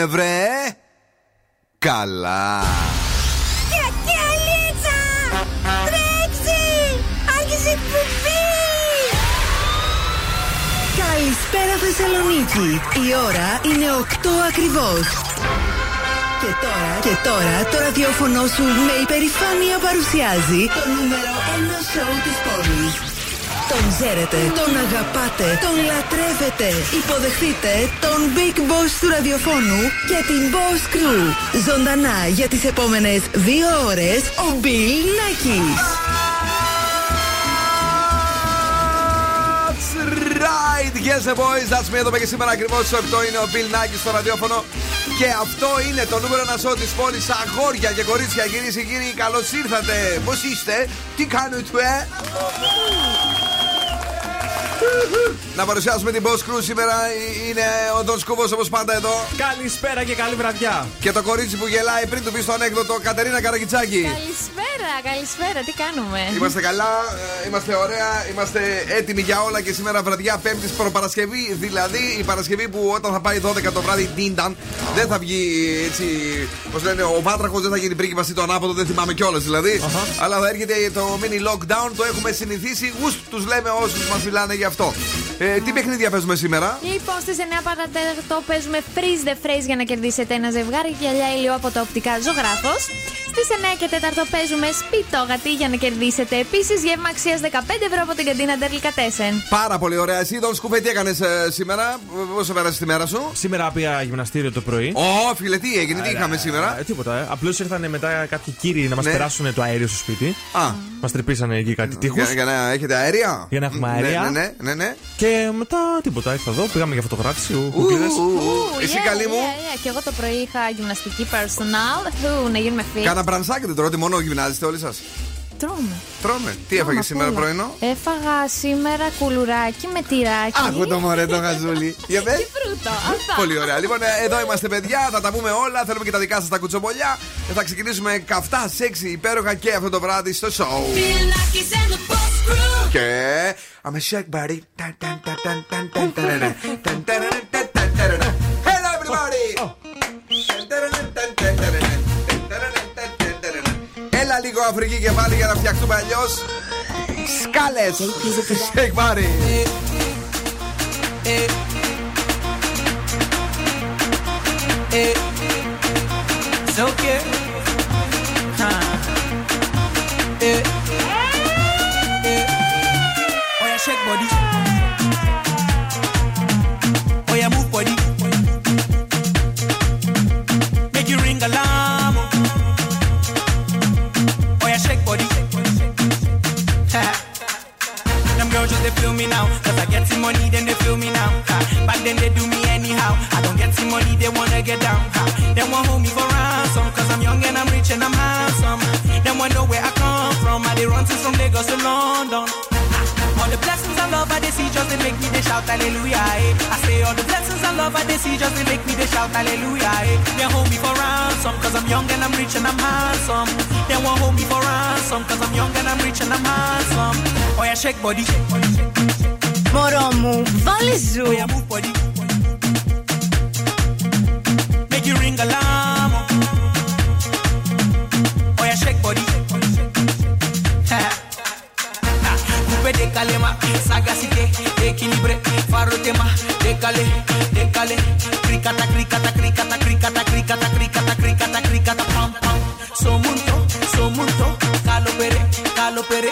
είναι βρε. Καλά. Καλησπέρα Θεσσαλονίκη. Η ώρα είναι 8 ακριβώς. Και τώρα, και τώρα το ραδιόφωνο σου με υπερηφάνεια παρουσιάζει το νούμερο 1 σοου της πόλης. Τον ξέρετε, τον αγαπάτε, τον λατρεύετε. Υποδεχτείτε τον Big Boss του ραδιοφώνου και την Boss Crew. Ζωντανά για τις επόμενες δύο ώρες ο Bill Nackis. right, yes boys, that's me εδώ και σήμερα ακριβώς στις 8 είναι ο Bill Nackis στο ραδιόφωνο. Και αυτό είναι το νούμερο ένα σώμα της πόλης. Αγόρια και κορίτσια, κυρίες και κύριοι, καλώς ήρθατε. Πώς είστε, τι κάνετε, ε; Να παρουσιάσουμε την Boss Crew σήμερα. Είναι ο Δον Σκούβος όπως πάντα εδώ. Καλησπέρα και καλή βραδιά. Και το κορίτσι που γελάει πριν του πει το ανέκδοτο, Κατερίνα Καραγκιτσάκη. Καλησπέρα, καλησπέρα, τι κάνουμε; Είμαστε καλά, ε, είμαστε ωραία, είμαστε έτοιμοι για όλα και σήμερα βραδιά Πέμπτη προπαρασκευή. Δηλαδή η Παρασκευή που όταν θα πάει 12 το βράδυ Ντίνταν δεν θα βγει έτσι. Πώς λένε, ο Βάτραχος δεν θα γίνει πρίγκιπας ή το ανάποδο, δεν θυμάμαι κιόλας δηλαδή. Αλλά θα έρχεται το mini lockdown, το έχουμε συνηθίσει. Ουστ τους λέμε όσους μας μιλάνε γι' αυτό. Ε, τι παιχνίδια παίζουμε σήμερα; Λοιπόν, στις 9 παρατέταρτο παίζουμε freeze the phrase για να κερδίσετε ένα ζευγάρι γυαλιά ηλιό από τα οπτικά ζωγράφος. Στις 9 και 4 παίζουμε σπιτόγατη για να κερδίσετε επίσης γεύμα αξίας 15 ευρώ από την καντίνα Ντέρλικα Τέσεν. Πάρα πολύ ωραία. Εσύ, Δον Σκουφέ, τι έκανες ε, σήμερα, πώ πέρασε τη μέρα σου; Σήμερα πήγα γυμναστήριο το πρωί. Ω, φίλε, τι έγινε, τι είχαμε σήμερα; Ε, τίποτα, ε. Απλώς ήρθαν μετά κάποιοι κύριοι να μας Ναι. περάσουν το αέριο στο σπίτι. Α, Μας τρυπήσανε εκεί κάτι τείχους. για, για να έχετε αέρια; Για να έχουμε Ναι, αέρια. Ναι, ναι, ναι. ναι. Και μετά τίποτα, ήρθα εδώ, πήγαμε για φωτογράφηση. Ου, Κουκλίδες. ου, ου. Εσύ yeah, καλή μου. Yeah, yeah. Και εγώ το πρωί είχα γυμναστική personal. Χου, να γίνουμε φίλοι. Κάνα μπρανσάκι δεν τρώτε, μόνο γυμνάζεστε όλοι σα. Τρώμε. Τρώμε. Τι έφαγε Τρώμε σήμερα απ' όλα. πρωινό. Έφαγα σήμερα κουλουράκι με τυράκι. Άκου το μωρέ το γαζούλι. Για πες. Και φρούτο. Αυτά. Πολύ ωραία. Λοιπόν, ε, εδώ είμαστε παιδιά, θα τα πούμε όλα. Θέλουμε και τα δικά σα τα κουτσομπολιά. Ε, Θα ξεκινήσουμε καυτά, σεξι, υπέροχα και αυτό το βράδυ στο show. Και. I'm a shake body. Ταν, ταν, λίγο Αφρική και πάλι για να φτιαχτούμε αλλιώς. Σκάλες! Shake body! It's okay. Me now. Cause I get some money, then they feel me now. Ha. Back then they do me anyhow. I don't get some money, they wanna get down. Ha. They want hold me for ransom. Cause I'm young and I'm rich and I'm handsome. They want know where I come from. I they run from Lagos to London. All the blessings and love I they see just they make me they shout hallelujah. Eh. I say all the blessings and love I they see just they make me they shout hallelujah. Eh. They hold me for ransom cause I'm young and I'm rich and I'm handsome. They want hold me for ransom cause I'm young and I'm rich and I'm handsome. Oh yeah, shake body. Μωρό μου, βάλε ζου. Oh yeah, move body. Make you ring alarm. Oh yeah, shake body. Coupe de calema, sagacité, équilibré, faro tema, décalé, décalé, cricata, cricata, cricata, cricata, cricata, cricata, cricata, cricata, pam, pam. Somunto, somunto, calo pere,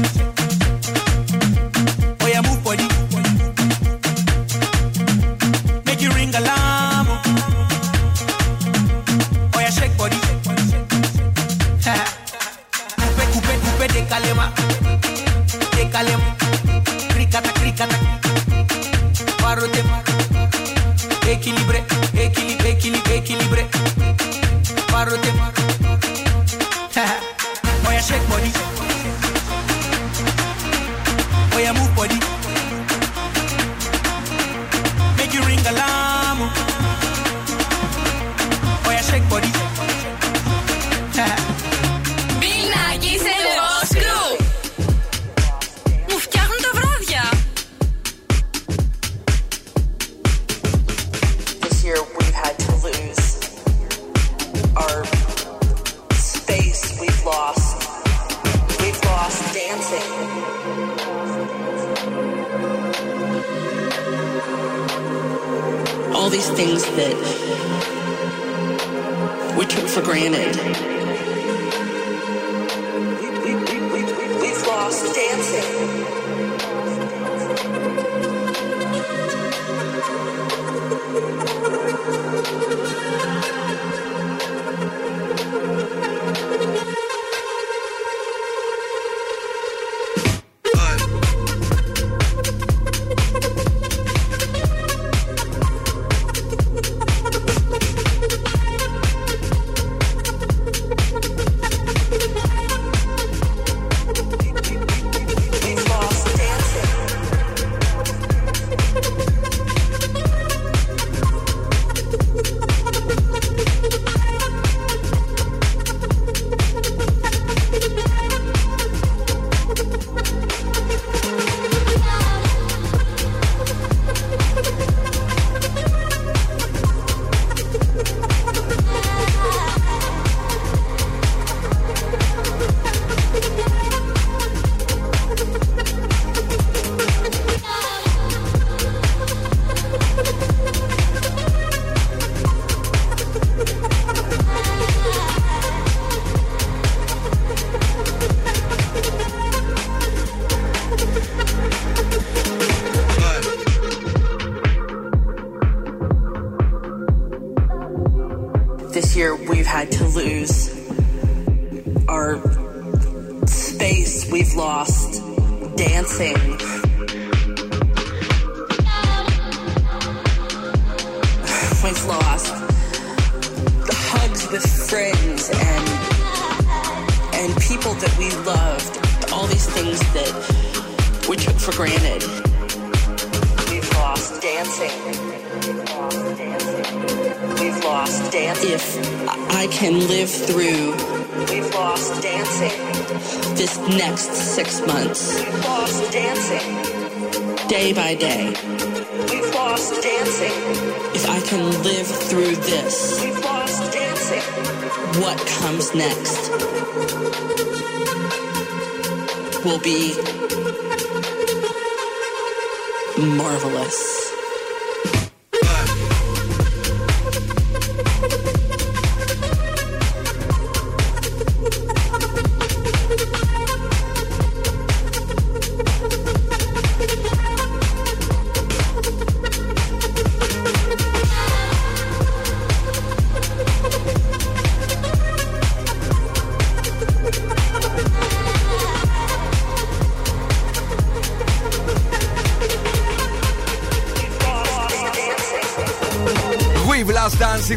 will be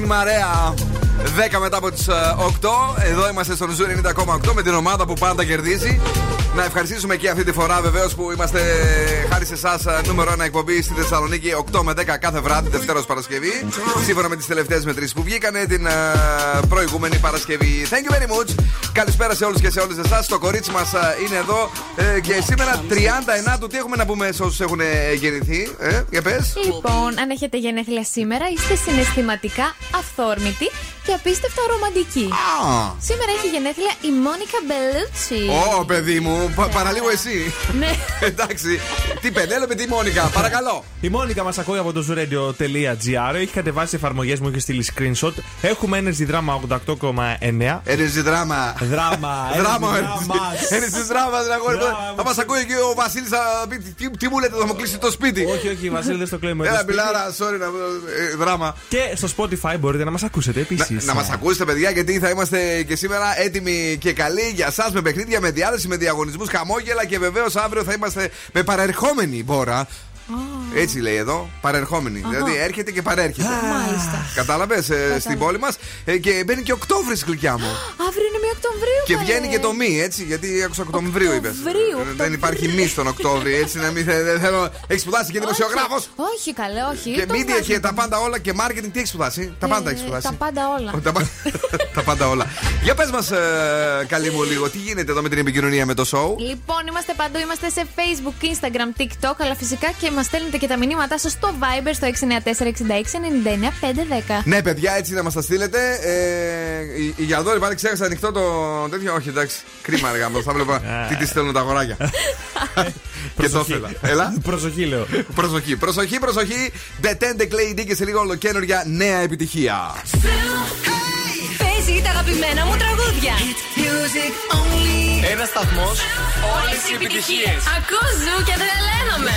Lost Dancing, Marea. 10 μετά από τις 8. Εδώ είμαστε στον Zoo Radio 90,8 με την ομάδα που πάντα κερδίζει. Να ευχαριστήσουμε και αυτή τη φορά βεβαίως που είμαστε χάρη σε εσάς νούμερο 1 εκπομπή στη Θεσσαλονίκη 8 με 10 κάθε βράδυ, Δευτέρα ως Παρασκευή. Σύμφωνα με τις τελευταίες μετρήσεις που βγήκανε την ε, προηγούμενη Παρασκευή. Thank you very much. Καλησπέρα σε όλους και σε όλες εσάς. Το κορίτσι μας είναι εδώ ε, και σήμερα 39 του. Τι έχουμε να πούμε σε όσους έχουν γεννηθεί, ε, για πες. Λοιπόν, αν έχετε γενέθλια σήμερα, είστε συναισθηματικά αυθόρμητοι και απίστευτα ρομαντική. Α, Σήμερα έχει γενέθλια η Μόνικα Μπελούτσι. Ω, παιδί μου, πα- παραλίγο εσύ. Ναι. Εντάξει. Τι Πενέλοπε, τι Μόνικα, παρακαλώ. Η Μόνικα μας ακούει από το zooradio.gr. Έχει κατεβάσει εφαρμογές μου και στείλει screenshot. Έχουμε Energy Drama 88,9. Energy δράμα. Δράμα, Δράμα, Energy Energy Dramas. Energy δράμα, δεν αγόρι. Δράμα, Θα μας ακούει και ο Βασίλης θα πει τι- τι μου λέτε, θα μου κλείσει το σπίτι. Όχι, όχι, Βασίλη, δεν στο κλαίμε. Έλα, το σπίτι. μιλάρα, sorry, να ε, δράμα. Και στο Spotify μπορείτε να μας ακούσετε επίσης. Να, να μας ακούσετε, παιδιά, γιατί θα είμαστε και σήμερα έτοιμοι και καλοί για εσά με παιχνίδια, με διάθεση, με διαγωνισμούς, χαμόγελα και βεβαίως αύριο θα είμαστε με παρερχόμενη μπόρα. Έτσι λέει εδώ, παρερχόμενη. Δηλαδή έρχεται και παρέρχεται. Μάλιστα. Κατάλαβες στην πόλη μας. και μπαίνει και Οκτώβρη, γλυκιά μου. Αύριο είναι 1 Οκτωβρίου. Και καλέ. βγαίνει και το μη, έτσι, γιατί άκουσα Οκτωβρίου είπες. Οκτωβρίου, Δεν Οκτωβρίου. υπάρχει μη στον Οκτώβρη, έτσι να μην θε- δεν θέλω. Έχεις σπουδάσει και δημοσιογράφος; Όχι, όχι, καλέ, όχι. Και Το media βγάζω. και τα πάντα όλα και marketing τι έχεις σπουδάσει; Τα πάντα Ε, έχει σπουδάσει. Τα πάντα όλα. Τα, πα- τα πάντα όλα. Για πες μας, καλή μου λίγο, τι γίνεται εδώ με την επικοινωνία με το show; Λοιπόν, είμαστε παντού. Είμαστε σε Facebook, Instagram, TikTok, αλλά φυσικά και μας στέλνετε και τα μηνύματά σας στο Viber στο 694-6699-510. Ναι, παιδιά, έτσι να μας τα στείλετε. Ε, η, η Γιαδόρη πάλι ξέχασε ανοιχτό το τέτοιο. Όχι, εντάξει. Κρίμα, αργά Θα βλέπα τι της στέλνουν τα αγοράκια. και το ήθελα. Έλα. Προσοχή, λέω. Προσοχή, προσοχή, προσοχή. Detente Clay D και σε λίγο ολοκένουργια νέα επιτυχία. Παίζει τα αγαπημένα μου τραγούδια. Ένα σταθμός, όλες οι επιτυχίες. Ακούω ζου και τρελαίνομαι.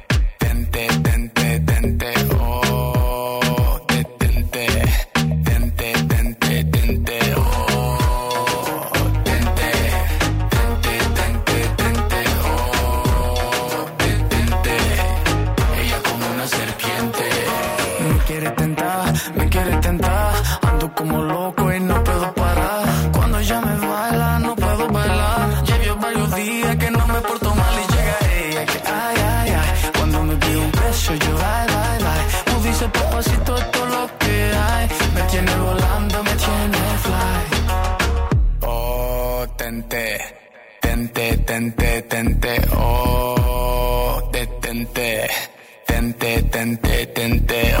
tente, tente, oh, detente, tente, tente, tente, oh.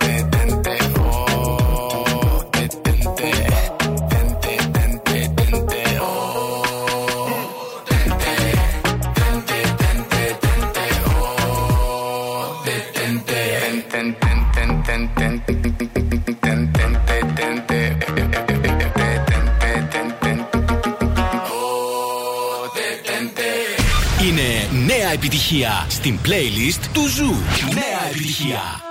νέα επιτυχία στην playlist του Ζου. Νέα επιτυχία.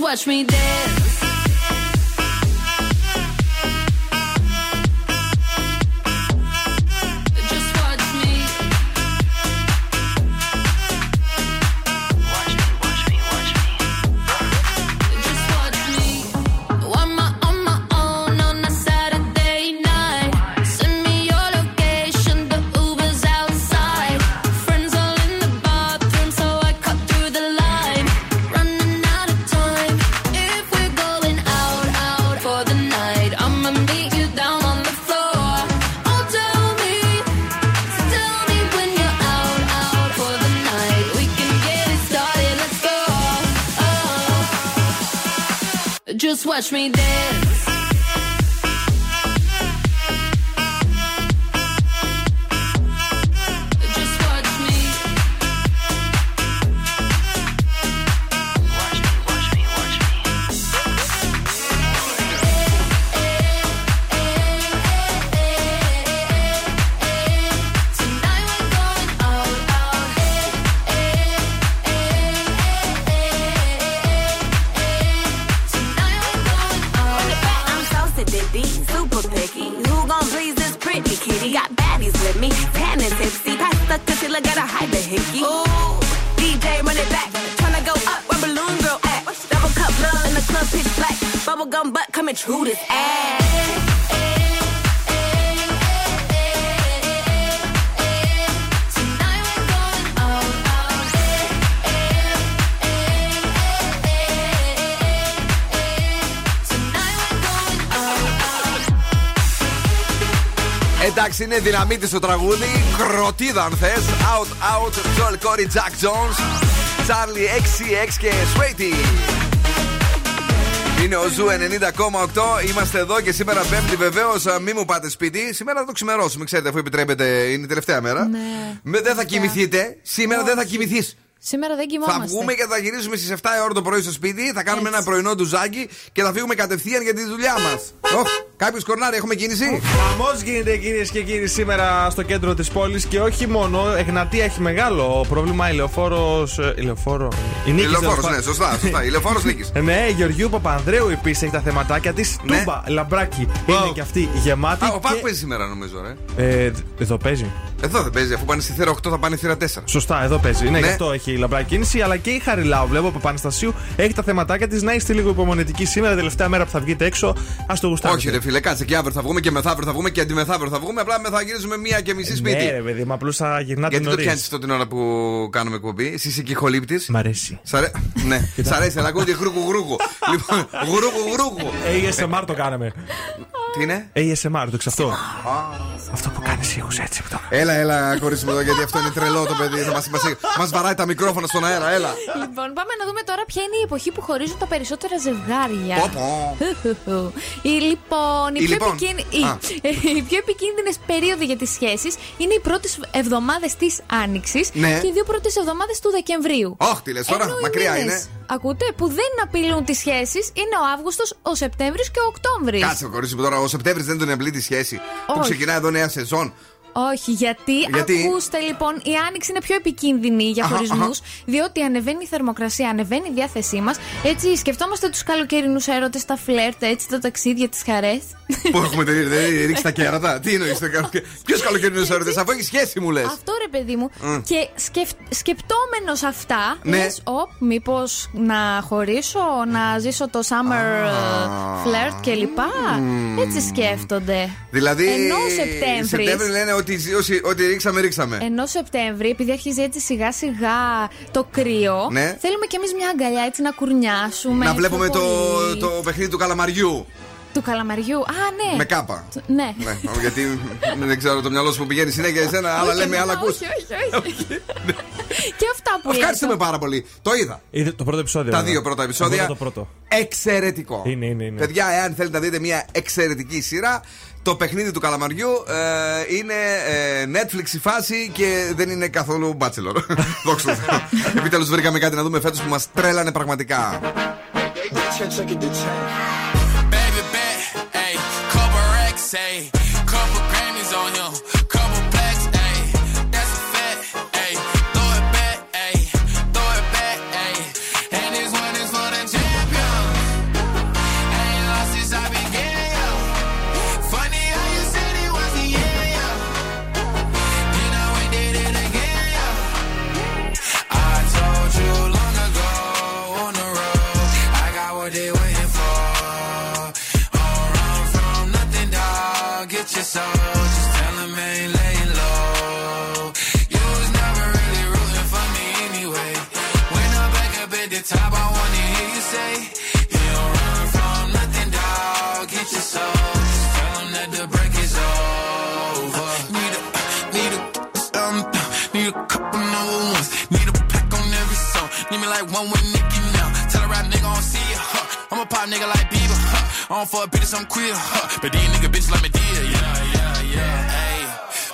Watch me dance. Είναι δυναμίτη στο τραγούδι. Κροτίδα, αν θες. Out Out, Joel Corry, Jax Jones, Charli XCX και Saweetie. Είναι ο Zoo 90,8. Είμαστε εδώ και σήμερα Πέμπτη βεβαίως. Μην μου πάτε σπίτι. Σήμερα θα το ξημερώσουμε. Ξέρετε, αφού επιτρέπετε, είναι η τελευταία μέρα. Ναι. Με- Δεν θα κοιμηθείτε. Σήμερα δεν θα κοιμηθείς. Σήμερα δεν Θα κοιμόμαστε. βγούμε και θα γυρίσουμε στις 7 η ώρα το πρωί στο σπίτι. Θα κάνουμε ένα πρωινό ντουζάκι και θα φύγουμε κατευθείαν για τη δουλειά μας. Κάποιος κορνάρει, έχουμε κίνηση; Χαμός γίνεται κυρίες και κύριοι σήμερα στο κέντρο της πόλης και όχι μόνο. Εγνατία έχει μεγάλο πρόβλημα. Ηλεοφόρο. Ηλεοφόρο. Η Νίκης. Ηλεφόρος, τέλος ναι, σωστά, σωστά. Ηλεφόρος Νίκης. Ναι, Γεωργίου Παπανδρέου επίσης έχει τα θεματάκια της. Ναι. Τούμπα, λαμπράκι. Είναι και αυτή γεμάτη. Α, ο Πάκ και- παίζει σήμερα νομίζω, ρε. Ε, εδώ παίζει. Εδώ δεν παίζει, αφού πάνε στη θύρα 8 θα πάνε στη θύρα 4. Σωστά, εδώ παίζει. Ναι, Ναι. γι' αυτό έχει λαμπρά κίνηση. Αλλά και η Χαριλάου, βλέπω από Παναστασίου, έχει τα θεματάκια της. Να είστε λίγο υπομονετικοί σήμερα, τελευταία μέρα που θα βγείτε έξω. Α το γουστάρετε. Όχι, ρε φίλε, κάτσε και αύριο θα βγούμε και μεθαύριο θα βγούμε και αντιμεθαύριο θα βγούμε. Απλά με θα γυρίζουμε μία και μισή σπίτι. Ναι, ρε παιδί, μα απλώς θα γυρνάτε Γιατί το νωρίς. πιάνει αυτό την ώρα που κάνουμε εκπομπή; Εσύ είσαι κυχολήπτη. Μ' αρέσει. Σ' αρέ... ναι, σ' αρέσει, αλλά ακούγεται γρούγου γρούγου. λοιπόν, γρούγου γρούγου. ASMR το κάναμε. Τι είναι; ASMR, το ξαυτό. Αυτό που κάνεις ήχους έτσι που το. Έλα, έλα, κορίτσι μου εδώ, γιατί αυτό είναι τρελό το παιδί. Θα μας, μας, μας βαράει τα μικρόφωνα στον αέρα, έλα. Λοιπόν, πάμε να δούμε τώρα ποια είναι η εποχή που χωρίζουν τα περισσότερα ζευγάρια. Πω, πω. Η, λοιπόν, οι, Η πιο, λοιπόν. επικίνδυ- Α. οι, οι πιο επικίνδυνες περίοδοι για τις σχέσεις είναι οι πρώτες εβδομάδες της Άνοιξης Ναι. και οι δύο πρώτες εβδομάδες του Δεκεμβρίου. Όχι, τι λες τώρα, Ενώ οι μακριά μήνες, είναι. Ακούτε, που δεν απειλούν τις σχέσεις είναι ο Αύγουστος, ο Σεπτέμβριος και ο Οκτώβριος. Κάτσε, κορίτσι μου τώρα, ο Σεπτέμβρη δεν τον εμπλή τη σχέση. Που Όχι. ξεκινάει εδώ νέα σεζόν. Όχι, γιατί, Γιατί; ακούστε λοιπόν, η άνοιξη είναι πιο επικίνδυνη για Αχα, χωρισμούς, αχα. διότι ανεβαίνει η θερμοκρασία, ανεβαίνει η διάθεσή μας. Έτσι, σκεφτόμαστε τους καλοκαιρινούς έρωτες, τα φλερτ, έτσι, τα ταξίδια, τις χαρές. Που έχουμε τελείω, δεν ρίξει τα κέρατα; Τι εννοείς, Ποιος καλοκαιρινό έρωτες, αφού έχεις σχέση μου λες. Αυτό ρε παιδί μου. Μμ. Και σκεφ, σκεπτόμενος αυτά, Ναι. λες, «Οπ, μήπως να χωρίσω, να ζήσω το summer ε, flirt κλπ. Έτσι σκέφτονται. Δηλαδή. Ενώ Σεπτέμβρης- Σεπτέμβρη λένε ότι, όσοι- ότι ρίξαμε, ρίξαμε. Ενώ Σεπτέμβρη, επειδή αρχίζει έτσι σιγά σιγά το κρύο, Ναι. θέλουμε κι εμείς μια αγκαλιά έτσι να κουρνιάσουμε. Να πιο βλέπουμε το, πολύ. το παιχνίδι του καλαμαριού. Του καλαμαριού. Α, ναι. Με κάπα. Ναι. Ναι, γιατί δεν ξέρω το μυαλό σου που πηγαίνει συνέχεια εσένα, άλλα Όχι, λέμε, εμένα, άλλα ακούς. Όχι, όχι, όχι. και αυτά που Ευχαριστούμε λέω. πάρα πολύ. Το είδα. Είδε το πρώτο επεισόδιο. Τα βέβαια. δύο πρώτα επεισόδια. Εγώ Το πρώτο. Εξαιρετικό. Είναι, είναι, είναι. Παιδιά, εάν θέλετε να δείτε μια εξαιρετική σειρά, το παιχνίδι του καλαμαριού ε, είναι ε, Netflix η φάση και δεν είναι καθόλου bachelor. Δόξα τω Θεώ. Επιτέλους βρήκαμε κάτι να δούμε φέτος που μας τρέλανε πραγματικά. Baby bet, ayy, one with Nicky now. Tell a rap nigga I don't see it, huh? I'm a pop nigga like B I don't fuck bitches, I'm queer. Huh. But these nigga bitches like me dear. Yeah, yeah, yeah. Hey,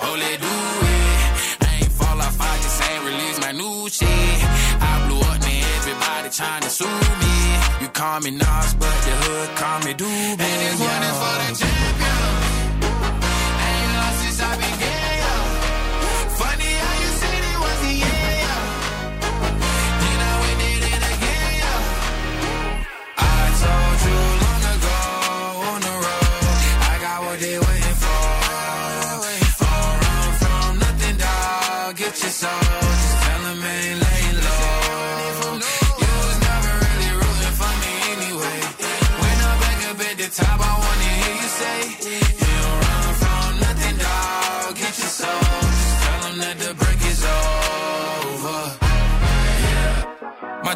oh, let do it. I ain't fall off, I just ain't release my new shit. I blew up, man, everybody trying to sue me. You call me Nas, but the hood call me Doobie. And this one is for the.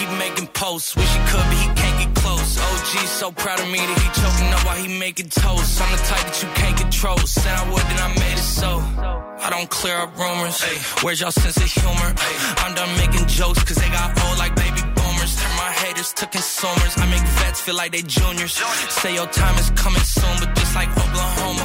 keep making posts. Wish he could, but he can't get close. OG so proud of me that he choking up while he making toast. I'm the type that you can't control. Said I would, then I made it so. I don't clear up rumors. Where's y'all sense of humor? I'm done making jokes cause they got old like baby boomers. Turn my haters to consumers. I make vets feel like they juniors. Say your time is coming soon, but just like Oklahoma,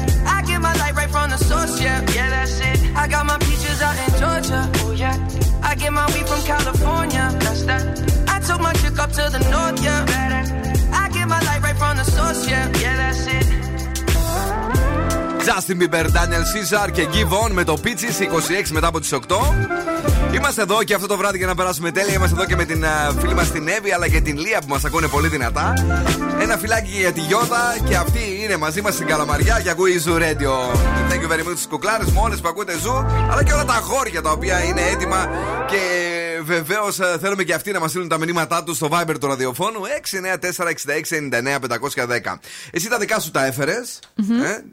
Κάστ στην Περτάνε, Σίζαρ και γύρω με το πίτσα 26 μετά από τις 8 Είμαστε εδώ και αυτό το βράδυ για να περάσουμε τέλεια. Είμαστε εδώ και με την α, φίλη μας την Εύη αλλά και την Λία που μας ακούνε πολύ δυνατά. Ένα φυλάκι για τη Γιώτα και αυτή είναι μαζί μας στην Καλαμαριά και ακούει Zoo Radio. Thank you very much στι κουκλάρες μου, όλε που ακούτε Zoo, αλλά και όλα τα αγόρια τα οποία είναι έτοιμα και βεβαίως θέλουμε και αυτοί να μας στείλουν τα μηνύματά τους στο Viber του ραδιοφώνου 694-6699-510. Εσύ τα δικά σου τα έφερες. Ε;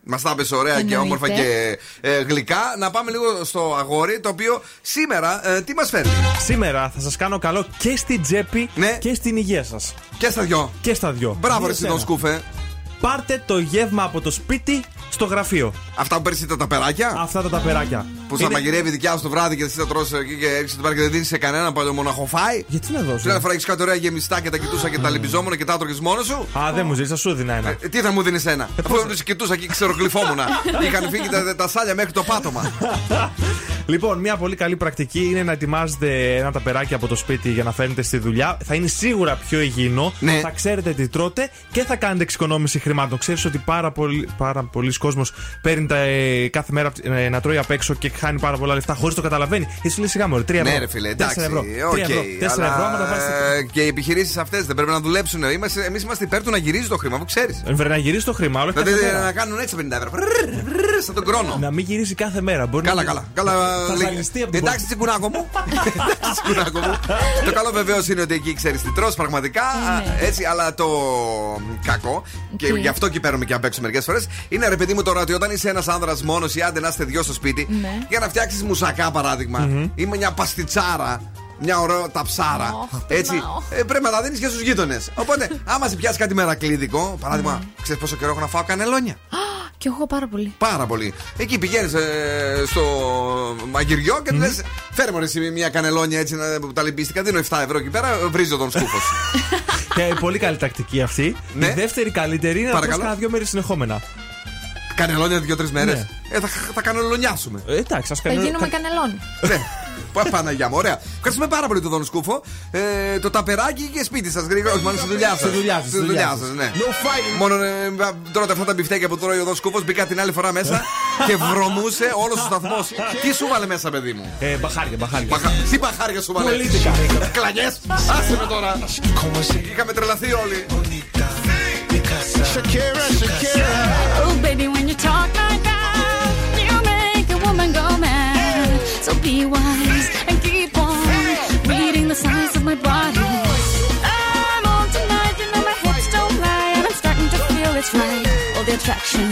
Μας τα έπεσε ωραία και Εννοείται. όμορφα και ε, γλυκά. Να πάμε λίγο στο αγόρι το οποίο σήμερα ε, τι μας φέρνει; Σήμερα θα σας κάνω καλό και στην τσέπη και στην υγεία σας. Και στα δυο. Και στα δυο. Μπράβο, Για ρε σένα. Σιδόν Σκούφε. Πάρτε το γεύμα από το σπίτι στο γραφείο. Αυτά που παίρνεις τα ταπεράκια; Αυτά τα ταπεράκια. Που σα Είναι- μαγειρεύει δικιά σου το βράδυ και εσύ τα τρώσει εκεί και έρχεσαι το πάρει και δεν δίνεις σε κανέναν παλιό μοναχοφάι. Γιατί να δώσω; Την άλλη φορά έχεις κάτι ωραία γεμιστά και τα κοιτούσα και τα λυμπιζόμουν και τα έτρωγε μόνος σου. Α, δεν μου ζήτησα, σου δίνα ένα. Ε, τι θα μου δίνεις ένα; Αφού τους κοιτούσα και ξερογλυφόμουν. Είχαν φύγει τα, τα σάλια μέχρι το πάτωμα. Λοιπόν, μια πολύ καλή πρακτική είναι να ετοιμάζετε ένα ταπεράκι από το σπίτι για να φέρνετε στη δουλειά. Θα είναι σίγουρα πιο υγιεινό. Ναι. Θα ξέρετε τι τρώτε και θα κάνετε εξοικονόμηση χρημάτων. Ξέρεις ότι πάρα, πολύ, πάρα πολλοί κόσμοι παίρνει τα, ε, κάθε μέρα ε, να τρώει απ' έξω και χάνει πάρα πολλά λεφτά χωρίς το καταλαβαίνει. Εσύ λέει σιγά μου, 3 ευρώ. Ναι, ρε φίλε, εντάξει. 4 ευρώ. 3 οκ, ευρώ. 4 αλλά, ευρώ, άμα τα βάλεις- ε, Και οι επιχειρήσεις αυτές δεν πρέπει να δουλέψουν. Εμείς είμαστε υπέρ του να γυρίζει το χρήμα, που ξέρεις. Ε, Πρέπει να γυρίσει το χρήμα, όλο Δηλαδή κάθε μέρα. να κάνουν έτσι 50 ευρώ. Σαν τον χρόνο. Να μην γυρίσει κάθε μέρα. Μπορεί Καλά, να... καλά. καλά Θα λέγε. ζαλιστεί από την Εντάξει, τσιγκουνάκο μου. Εντάξει, τσιγκουνάκο μου. Το καλό βεβαίω είναι ότι εκεί ξέρει τι τρως πραγματικά. Ναι. Έτσι, αλλά το κακό, και Τι; Γι' αυτό και παίρνουμε και απ' έξω μερικές φορές, είναι ρε παιδί μου τώρα ότι όταν είσαι ένας άνδρας μόνος ή άντε να είστε δυο στο σπίτι, Ναι. για να φτιάξεις μουσακά παράδειγμα, ή με μια παστιτσάρα. Μια ωραία ταψάρα. Αχ, έτσι. πεινάω. Ε, πρέπει να τα δίνεις και στους γείτονες. Οπότε, άμα σε πιάσει κάτι μερακλείδικο, παράδειγμα, ξέρεις πόσο καιρό έχω να φάω κανελόνια; Και εγώ πάρα πολύ. Πάρα πολύ. Εκεί πηγαίνεις στο μαγειριό και του λες: Φέρε μου ρε εσύ μια κανελόνια έτσι να, που τα λυμπίστηκα. Δίνω 7 ευρώ εκεί πέρα, βρίζω τον σκούφο. Και πολύ καλή τακτική αυτή. Ναι. Η δεύτερη καλύτερη είναι να Παρακαλώ. τρως κάνα δύο μέρε συνεχόμενα. κανελόνια δύο-τρεις μέρες. Ναι. Ε, θα, θα κανελονιάσουμε. Ε, εντάξει, ας Θα κάνω. γίνουμε κανελόν. ναι. Πα- Παναγιά μου, ωραία. Ευχαριστούμε πάρα πολύ τον Δον Σκούφο. Ε, το ταπεράκι και σπίτι σας. Γρήγορα, όχι μόνο στη δουλειά σας. Στη δουλειά σας, στη δουλειά σας. ναι. Μόνο ε, τρώτε αυτά τα μπιφτέκια που τρώει ο Δον Σκούφος. Μπήκα την άλλη φορά μέσα και βρωμούσε όλος ο σταθμός. Τι σου βάλε μέσα, παιδί μου; Ε, μπαχάρια, μπαχάρια. Μπαχα- Τι μπαχάρια σου βάλε; Πολίτικα. Κλαγιές. Άσε με τώρα. Είχαμε τρελαθεί όλοι. Shakira, Shakira. Oh, baby, when you talk like that, you make a woman go mad. So be wise attraction,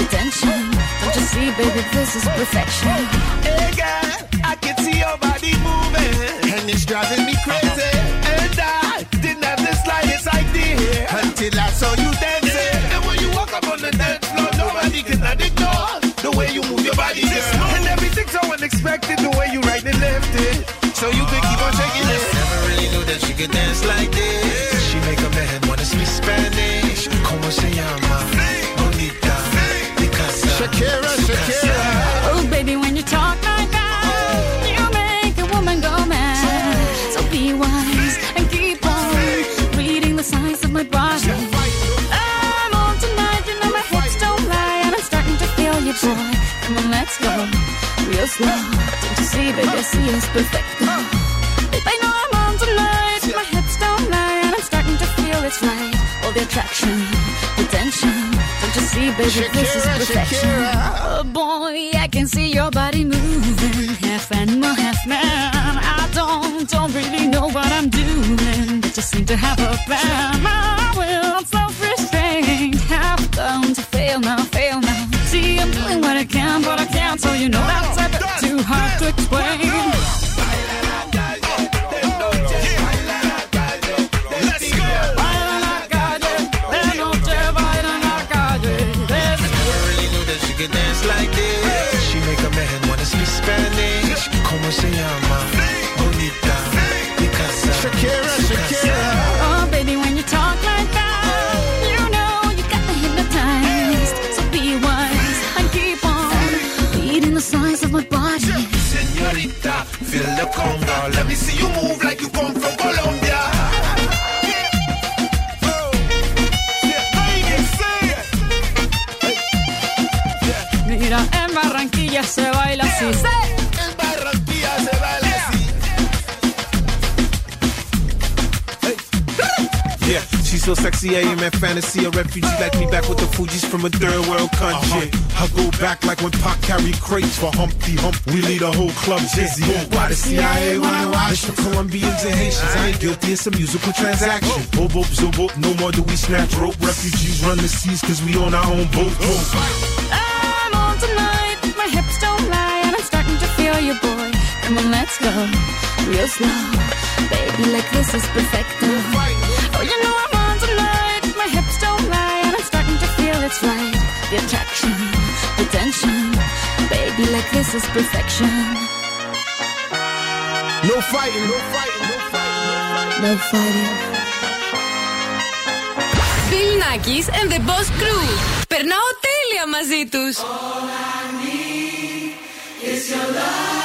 the tension. Don't you see, baby, this is perfection. Hey girl, I can see your body moving, and it's driving me crazy. And I didn't have the slightest idea until I saw you dancing. And when you walk up on the dance floor, nobody can ignore the way you move your body, girl. And everything's so unexpected, the way you right and left it. So you could keep on shaking it. Never really knew that she could dance like this. Attraction, the tension. Don't you see, baby, this is perfection. Shakira. Oh boy, I can see your body moving, half animal, half man. I don't, don't really know what I'm doing, but you seem to have a plan. She's so am in fantasy. A refugee like me back with the Fuji's from a third world country. Uh-huh. I go back like when Pac carried crates for Humpty Hump. We lead a whole club dizzy. Why the CIA wanna watch the Colombians and Haitians? I ain't guilty, it's a musical transaction. Boop, boop, zo, boop, no more do we snatch rope. Refugees run the seas cause we on our own boat. Oh. I'm on tonight, my hips don't lie, and I'm starting to feel you, boy. Come on, let's go, real slow. Baby, like this is perfect. Oh, it's right. The attraction, the tension. Baby, like this is perfection. No fighting, no fighting, no fighting. No fighting. Bill Nackis and the Boss Crew. Περνάω τέλεια μαζί τους. It's your love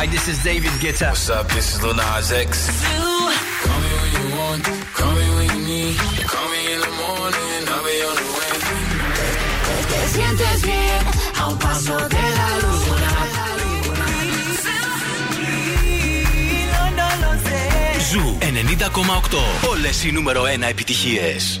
Hi, this is David Guetta. What's up? This is Lil Nas X. Call me when you want, call me when you need. Call me in the morning, I'll be on the way. Te sientes bien a un paso de la luna. No, no lo sé. Ζου 90,8. Όλες οι νούμερο 1 επιτυχίες.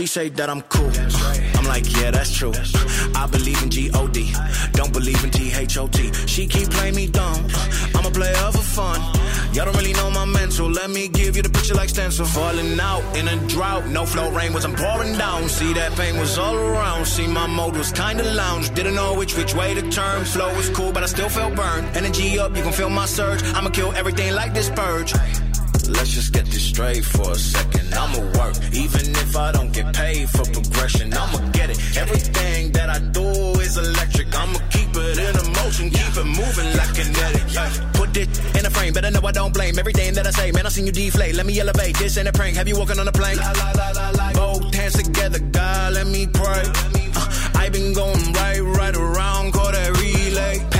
She say that I'm cool. I'm like, yeah, that's true. I believe in G-O-D. Don't believe in T-H-O-T. She keep playing me dumb. I'm a player for fun. Y'all don't really know my mental. Let me give you the picture like stencil. Falling out in a drought. No flow rain wasn't pouring down. See that pain was all around. See my mode was kinda lounge. Didn't know which which way to turn. Flow was cool, but I still felt burned. Energy up, you can feel my surge. I'ma kill everything like this purge. Let's just get this straight for a second. I'ma work, even if I don't get paid for progression. I'ma get it. Everything that I do is electric. I'ma keep it in a motion, keep it moving like kinetic. Ay, Put it in a frame, better know I don't blame everything that I say. Man, I seen you deflate. Let me elevate. This ain't a prank. Have you walking on a plane? Both hands together, God, let me pray. Uh, I been going right, right around, call that relay.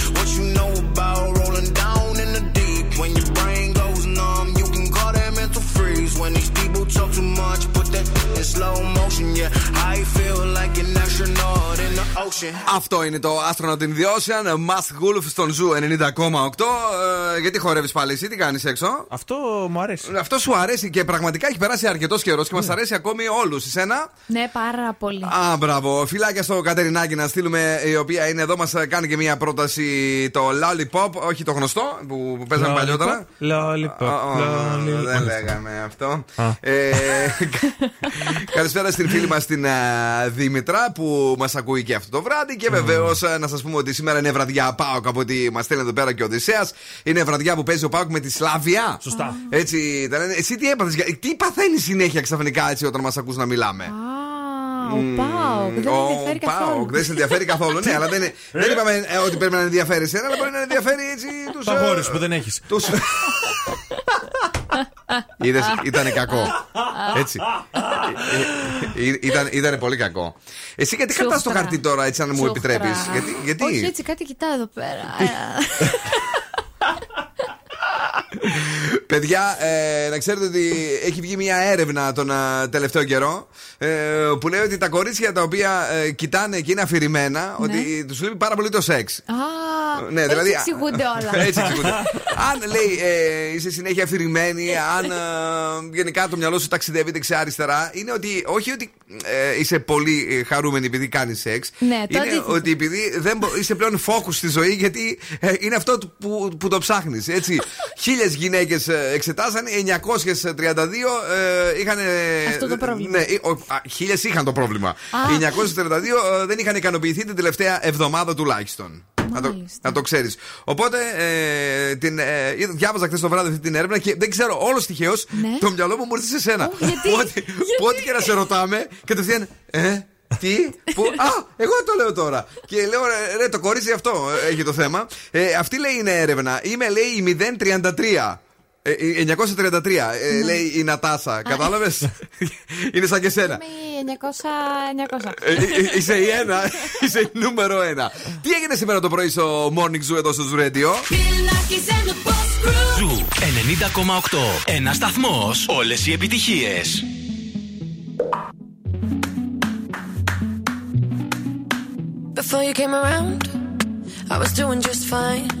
When these people talk too much, in slow motion. Yeah, I feel like an astronaut in the ocean; Αυτό είναι το Astronaut in the Ocean, Masked Wolf στον Zoo 90,8. Ε, γιατί χορεύεις πάλι εσύ, τι κάνεις έξω; Αυτό μου αρέσει. Αυτό σου αρέσει και πραγματικά έχει περάσει αρκετός καιρός και μας αρέσει ακόμη όλους. Εσένα; Ναι, πάρα πολύ. Α, μπράβο. Φιλάκια στο Κατερινάκι να στείλουμε, η οποία είναι εδώ, μας κάνει και μια πρόταση το Lollipop, όχι το γνωστό που, που παίζαμε Lollipop, παλιότερα. Lollipop, Α, α, lollipop. Δεν λέγαμε αυτό. Α. Ε, Καλησπέρα στην φίλη μας την α, Δήμητρα που μας ακούει και αυτό το βράδυ. Και βεβαίως να σας πούμε ότι σήμερα είναι βραδιά Πάοκ από ότι μας στέλνει εδώ πέρα και ο Οδυσσέας. Είναι βραδιά που παίζει ο Πάοκ με τη Σλάβια. Σωστά. Έτσι, τα λένε. Εσύ τι έπαθες, τι παθαίνει συνέχεια ξαφνικά έτσι όταν μας ακούς να μιλάμε; Α, ο Πάοκ. Δεν με Ο ενδιαφέρει καθόλου. Πάοκ δεν σε ενδιαφέρει καθόλου. ναι, αλλά δεν, είναι- δεν είπαμε ε, ότι πρέπει να ενδιαφέρει εσένα, αλλά μπορεί να ενδιαφέρει έτσι τους. Τα γόρι που δεν έχεις. Τους... Είδες, ήταν κακό. Έτσι. Ε, ε, ήταν, ήταν πολύ κακό. Εσύ γιατί Τσούχτρα. κρατάς το χαρτί τώρα, έτσι, αν μου Τσούχτρα. επιτρέπεις; Γιατί, γιατί... Όχι, έτσι κάτι κοιτάω εδώ πέρα. Ε, Παιδιά, ε, να ξέρετε ότι έχει βγει μια έρευνα τον ε, τελευταίο καιρό ε, που λέει ότι τα κορίτσια τα οποία ε, κοιτάνε και είναι αφηρημένα, ότι τους λείπει πάρα πολύ το σεξ. Α, Ναι, έτσι δηλαδή, εξηγούνται όλα. Έτσι εξηγούνται. αν λέει ε, είσαι συνέχεια αφηρημένη, αν ε, γενικά το μυαλό σου ταξιδεύει δεξιά-αριστερά, είναι ότι όχι ότι ε, είσαι πολύ ε, χαρούμενη επειδή κάνεις σεξ. Ναι, το είναι αντίθετο. ότι επειδή δεν μπο- είσαι πλέον focus στη ζωή, γιατί ε, είναι αυτό του- που, που το ψάχνεις. Έτσι. Χίλιες γυναίκες εξετάσαν, 932 ε, είχαν. Αυτό το πρόβλημα. Ναι, χίλιες είχαν το πρόβλημα. Α. 942 ε, δεν είχαν ικανοποιηθεί την τελευταία εβδομάδα τουλάχιστον. Να το, να το ξέρεις. Οπότε ε, την, ε, είδα- διάβαζα χθες το βράδυ αυτή την έρευνα και δεν ξέρω, όλος τυχαίω Ναι. το μυαλό μου μου ήρθε σε σένα. Ω, γιατί; Που ό,τι- που ό,τι και να σε ρωτάμε, κατευθείαν. Ε, τι, που, α, εγώ το λέω τώρα. Και λέω, ρε, ρε, το κορίτσι αυτό ε, έχει το θέμα. Ε, αυτή λέει είναι έρευνα. Είμαι, λέει, η 033. Ε, η 933, ε, Ναι. λέει η Νατάσα. Κατάλαβες; είναι σαν και σένα. Είμαι 900. 900. Ε, ε, ε, είσαι η ένα, είσαι η νούμερο ένα. Τι έγινε σήμερα το πρωί στο Morning Zoo εδώ στο Zoo Radio; Ζου 90,8. Ένας σταθμός. Όλες οι επιτυχίες. Before you came around, I was doing just fine.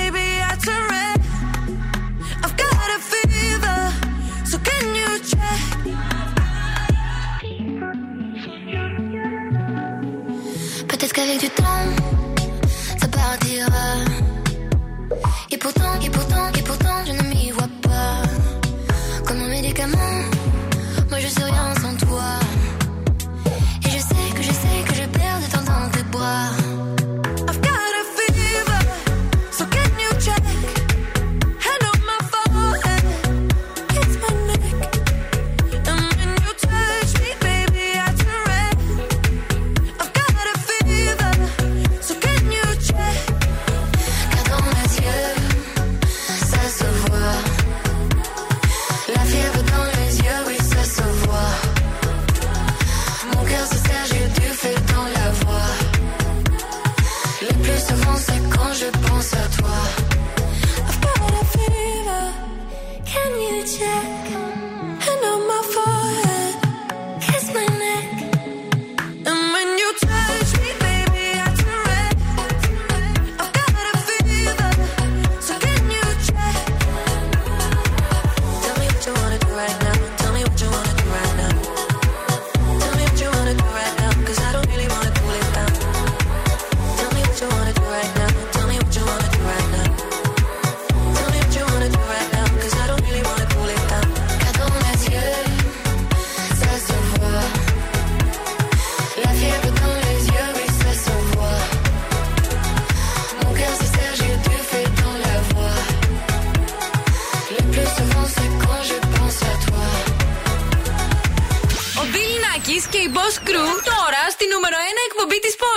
Qu'avec du temps, ça partira. Et pourtant, et pourtant, et pourtant, je ne m'y vois pas. Comme un médicament,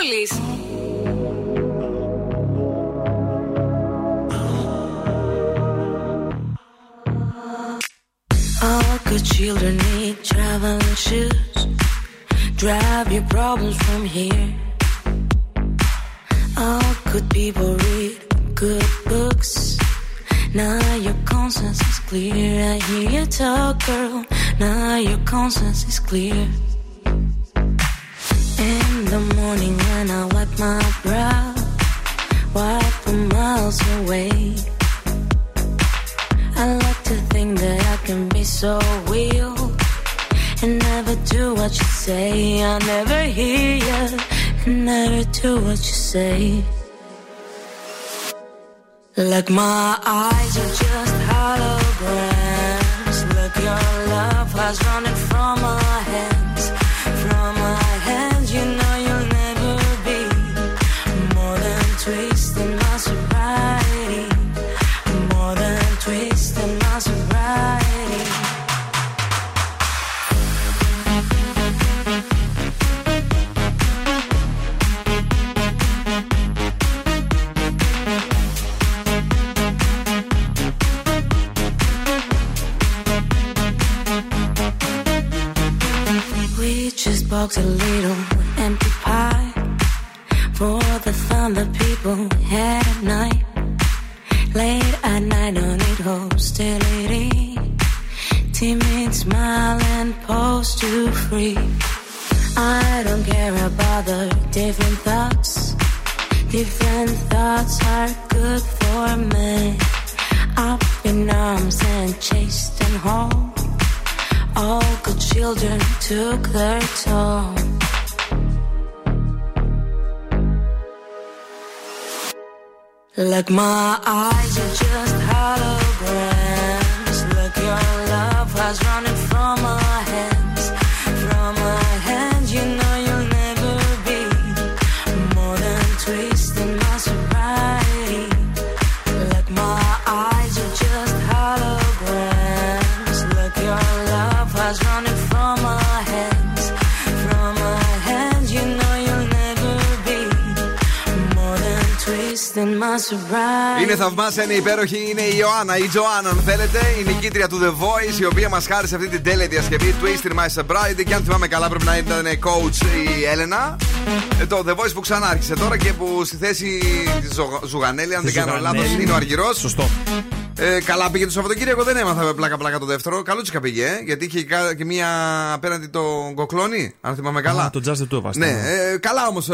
εκπομπή τη πόλη. All good children need traveling shoes. Drive your problems from here. All good people read good books. Now your conscience is clear. I hear you talk, girl. Now your conscience is clear. In the morning when I wipe my brow, wipe them miles away. I like to think that I can be so real and never do what you say. I never hear you never do what you say. Like my eyes are just holograms. Look, your love has running from my Είναι θαυμάσια, είναι υπέροχη, είναι η Ιωάννα, η Τζοάννα, αν θέλετε, η νικήτρια του The Voice, η οποία μας χάρισε αυτή την τέλεια διασκευή Twisted My Sobriety. Και αν θυμάμαι καλά, πρέπει να ήταν coach η Έλενα. Ε, το The Voice που ξανά άρχισε τώρα και που στη θέση τη Ζουγανέλη, αν δεν κάνω λάθος, Ζουγανέλη. είναι ο Αργυρός. Σωστό. Ε, καλά πήγε το Σαββατοκύριακο, δεν έμαθα πλάκα-πλάκα το δεύτερο. Καλούτσικα πήγε, ε, γιατί είχε κα- και μία απέναντι τον Κοκλώνη, αν θυμάμαι καλά. Α, Το jazz δεν του έβασε. Ναι, ε, καλά όμως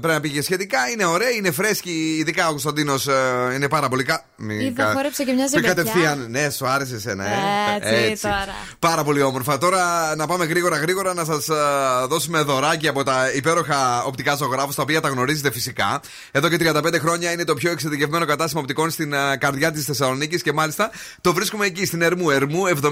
πρέπει να πήγε σχετικά. Είναι ωραία, είναι φρέσκη. Ειδικά ο Κωνσταντίνος ε, είναι πάρα πολύ. Κα... Μη Είδα, κα- χόρεψε και μια Μη ζεμπετιά. κατευθείαν. Ναι, σου άρεσε εσένα, ε. Έτσι, τώρα. Πάρα πολύ όμορφα. Τώρα να πάμε γρήγορα γρήγορα να σας δώσουμε δωράκι από τα υπέροχα οπτικά ζωγράφους, τα οποία τα γνωρίζετε φυσικά. Εδώ και 35 χρόνια είναι το πιο εξειδικευμένο κατάστημα οπτικών στην ε, καρδιά της Θεσσαλονίκης και μάλιστα το βρίσκουμε εκεί στην Ερμού, Ερμού 77.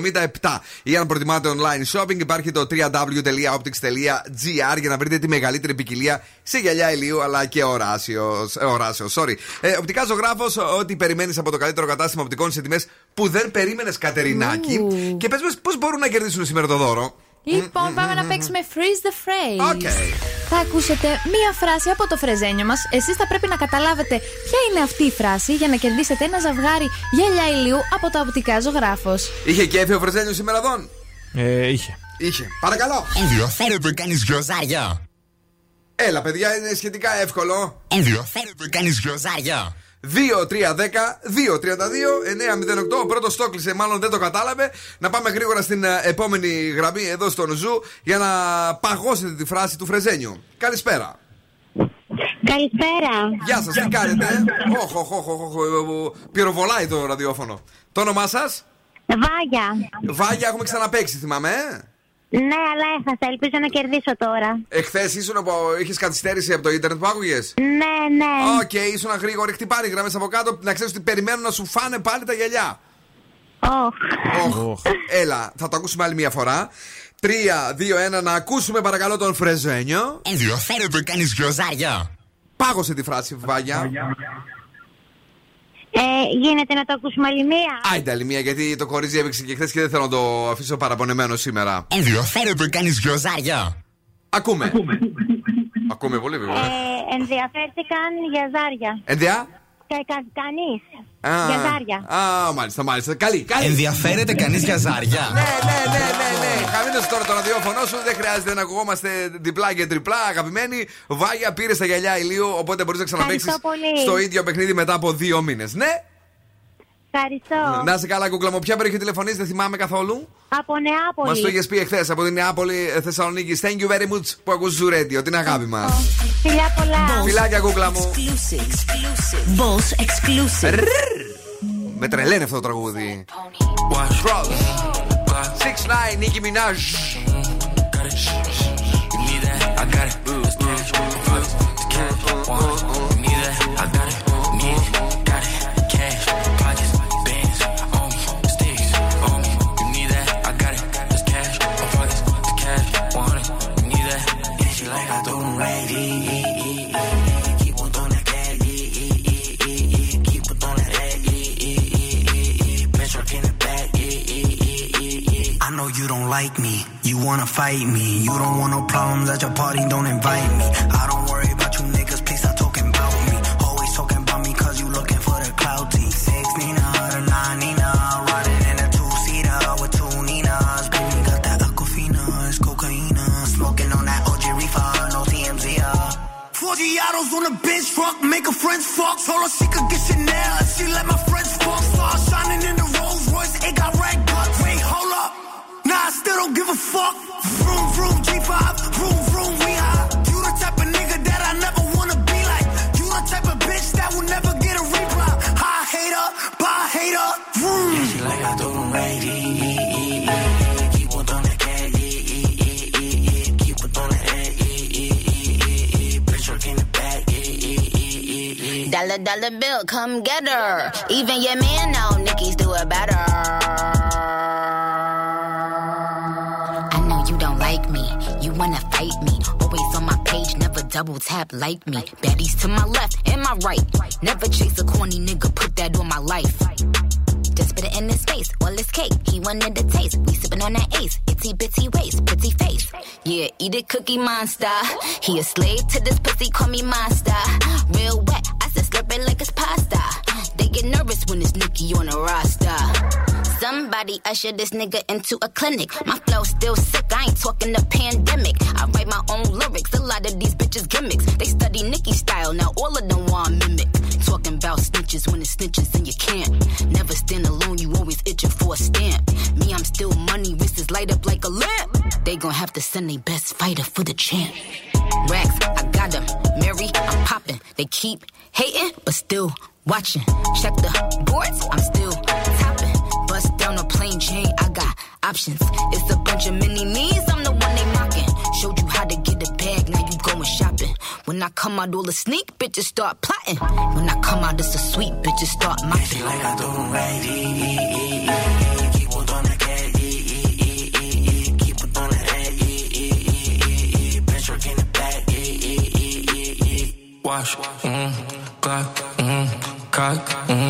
Ή αν προτιμάτε online shopping, υπάρχει το www.optics.gr για να βρείτε τη μεγαλύτερη ποικιλία σε γυαλιά ηλίου αλλά και οράσιος. Ε, οράσιος sorry. Ε, οπτικά ζωγράφος, ό,τι περιμένεις από το καλύτερο κατάστημα οπτικών σε τιμές που δεν περίμενες, Κατερινάκη. Ου. Και πες μας πώς μπορούν να κερδίσουν σήμερα το δώρο; Λοιπόν, πάμε να παίξουμε Freeze the Phrase. OK. Θα ακούσετε μία φράση από το φρεζένιο μας. Εσείς θα πρέπει να καταλάβετε ποια είναι αυτή η φράση για να κερδίσετε ένα ζευγάρι γυαλιά ηλίου από τα οπτικά ζωγράφος. Είχε κέφι ο Φρεζένιος σήμερα εδώ. Ε, είχε. Είχε. Παρακαλώ. Ενδιαφέρον κάνει γκροζάρια. Έλα, παιδιά, είναι σχετικά εύκολο. Ενδιαφέρον κάνει γκροζάρια. 2-3-10-2-32-908. Ο πρώτος το έκλεισε, μάλλον δεν το κατάλαβε. Να πάμε γρήγορα στην ε, επόμενη γραμμή εδώ στον Zoo για να παγώσετε τη φράση του Φρεζένιου. Καλησπέρα. Καλησπέρα. Γεια σας, τι κάνετε. Όχ, όχ, όχ, όχ, όχ, ε, Πυροβολάει το ραδιόφωνο. Το όνομά σας; Βάγια. Βάγια, έχουμε ξαναπαίξει, θυμάμαι. Ε. Ναι, αλλά έχασα. Ελπίζω να κερδίσω τώρα. Εχθές ήσουν από. Είχες καθυστέρηση από το ίντερνετ που άκουγες; Ναι, ναι. Οκ, ήσουν γρήγορη. Χτυπάρει γραμμές από κάτω. Να ξέρεις ότι περιμένουν να σου φάνε πάλι τα γυαλιά. Όχ. Όχ. Έλα, θα το ακούσουμε άλλη μια φορά. 3, 2, 1, να ακούσουμε παρακαλώ τον Φρεζένιο. Ενδιαφέρον κάνεις γκροζάρια. Πάγωσε τη φράση, Βάγια. Ε, γίνεται να το ακούσουμε άλλη μία; Άιντε άλλη μια, γιατί το κορίτσι έπαιξε και χθες και δεν θέλω να το αφήσω παραπονεμένο σήμερα. Ενδιαφέρον κάνεις γκροζάρια. Ακούμε. Ακούμε πολύ βέβαια. Ε, ενδιαφέρθηκαν για ζάρια. Ενδιά; Κανείς. Α, Για ζάρια. Α, μάλιστα, μάλιστα. Καλή, καλή. Ενδιαφέρεται κανείς για ζάρια. Ναι, ναι, ναι, ναι, ναι. Χαμήλωσε τώρα το ραδιόφωνο σου. Δεν χρειάζεται να ακουγόμαστε διπλά και τριπλά. Αγαπημένοι, Βάγια πήρε τα γυαλιά ηλίου. Οπότε μπορείς να ξαναπέξει Ευχαριστώ πολύ. στο ίδιο παιχνίδι μετά από δύο μήνες. Ναι. Ευχαριστώ. Να είσαι καλά, κούκλα μου. Ποια περιοχή τηλεφωνείς, δεν θυμάμαι καθόλου. Από Νεάπολη. Μας το είχες πει εχθές από την Νεάπολη ε, Θεσσαλονίκη. Thank you very much που ακούς Ζουρέντιο, την αγάπη μας. Φιλιά πολλά. Φιλάκια, κούκλα μου. Boss exclusive. Με τρελαίνει αυτό το τραγούδι. Cross. 6-9, Nicki Minaj. I know you don't like me, you wanna fight me. You don't want no problems at your party, don't invite me. I don't worry 40 on the bench truck, make her friends fuck. Told her she could get Chanel if she let my friends fuck. Star shining in the Rolls Royce, it got red bucks. Wait, hold up. Nah, I still don't give a fuck. Vroom, vroom, G5, vroom, vroom, Dollar, dollar bill, come get her. Even your man know Nicki's do it better. I know you don't like me. You wanna fight me. Always on my page, never double tap like me. Baddies to my left and my right. Never chase a corny nigga, put that on my life. Just put it in his face, all his cake. He wanted the taste. We sipping on that ace. Itty bitty waist, pretty face. Yeah, eat it, cookie monster. He a slave to this pussy, call me monster. Real wet, it like it's pasta. They get nervous when it's Nicki on a roster. Somebody usher this nigga into a clinic. My flow still sick, I ain't talking the pandemic. I write my own lyrics, a lot of these bitches gimmicks. They study Nicki style, now all of them want mimic. Talking about snitches when it's snitches and you can't. Never stand alone, you always itching for a stamp. Me, I'm still money, wrists light up like a lamp. They gon' have to send their best fighter for the champ. Racks, I got them. Mary, I'm popping. They keep hating, but still watching. Check the boards, I'm still. Bust down a plain chain, I got options. It's a bunch of mini me's, I'm the one they mocking. Showed you how to get a bag, now you going shopping. When I come out, all the sneak bitches start plotting. When I come out, it's a sweet bitches start mopping. like I told him, right, keep on throwing that cat, keep on throwing that bitch, work the back, Wash, mm, clock, mm, cock, mm,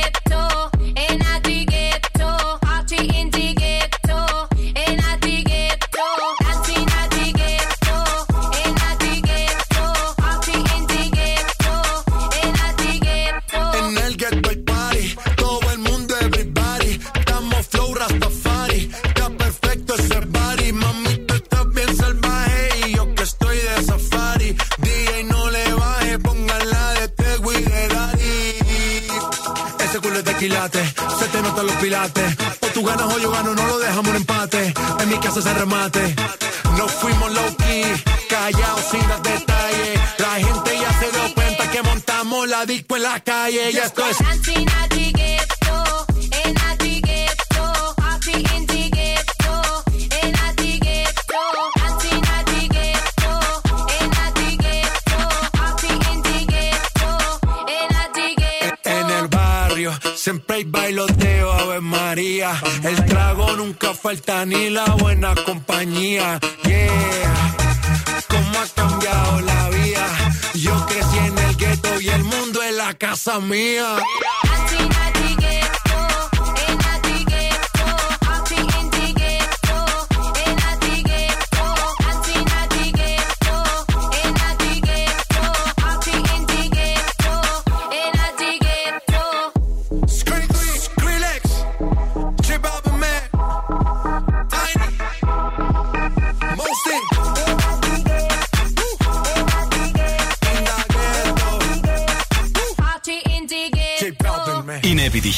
Casa se remate. No fuimos low key, callados sin dar detalles. La gente ya se dio cuenta que montamos la disco en la calle. Y esto es. Casa mía. Dancing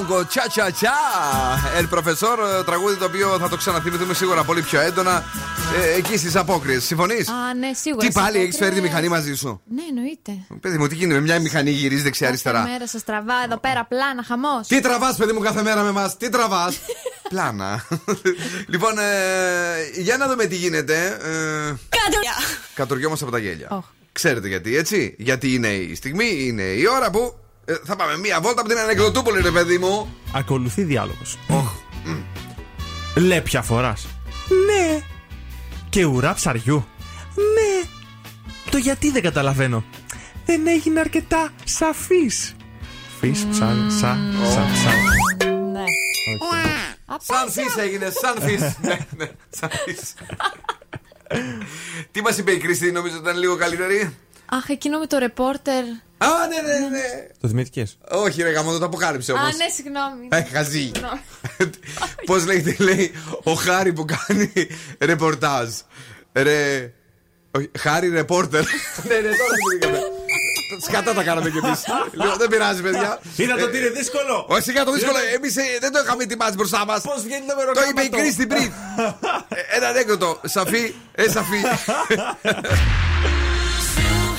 Τέλειο. Μπόγκο τσα τσα τσα. El Professor, ε, τραγούδι το οποίο θα το ξαναθυμηθούμε σίγουρα πολύ πιο έντονα ε, εκεί στις απόκριες. Συμφωνείς; Α, ναι, σίγουρα. Τι πάλι, Σε έχεις φέρει τη απόκριες- μηχανή μαζί σου; Ναι, εννοείται. Παιδί μου, τι γίνεται με μια μηχανή γυρίζει δεξιά-αριστερά. Κάθε μέρα σας τραβά εδώ πέρα πλάνα, χαμός. Τι τραβάς, παιδί μου, κάθε μέρα με εμάς. Τι τραβάς; Πλάνα. λοιπόν, ε, για να δούμε τι γίνεται. Ε, κατοριόμαστε από τα γέλια. Ξέρετε γιατί, έτσι; Γιατί είναι η στιγμή, είναι η ώρα που ε, θα πάμε μία βόλτα από την Ανεκδοτούπολη, ρε παιδί μου. Ακολουθεί διάλογος. Λέπια φοράς. Ναι. Και ουρά ψαριού. Ναι. Το γιατί δεν καταλαβαίνω. Δεν έγινε αρκετά σαφής. Φι, σαν, σα, σα, σα. Ναι. Σαν φύς έγινε, σαν φύς. ναι, ναι, σαν φύς. Τι μας είπε η Κρίστη, νομίζω ότι ήταν λίγο καλύτερη; Αχ, εκείνο με το ρεπόρτερ. Α, ναι, ναι, ναι. Το θυμήθηκες; Όχι, ρε γαμό, το αποκάλυψε όμως. Α, ναι, συγγνώμη. Ε, χαζή. Συγγνώμη. Πώς λέγεται, λέει ο Χάρη που κάνει ρεπορτάζ. Ρε. όχι, Χάρη ρεπόρτερ. ναι, ναι, τώρα θυμηθήκαμε. Σκατά τα κάναμε κι εμείς. Λοιπόν, δεν πειράζει, παιδιά. Είδατε ότι είναι δύσκολο. Όχι, σιγά το δύσκολο. Εμείς δεν το είχαμε ετοιμάσει μπροστά μας. Πώς βγαίνει το Το μεροκάματο. είπε η Κρίστη πριν. Ε, Ένα ανέκδοτο. Σαφή, ε, σαφή.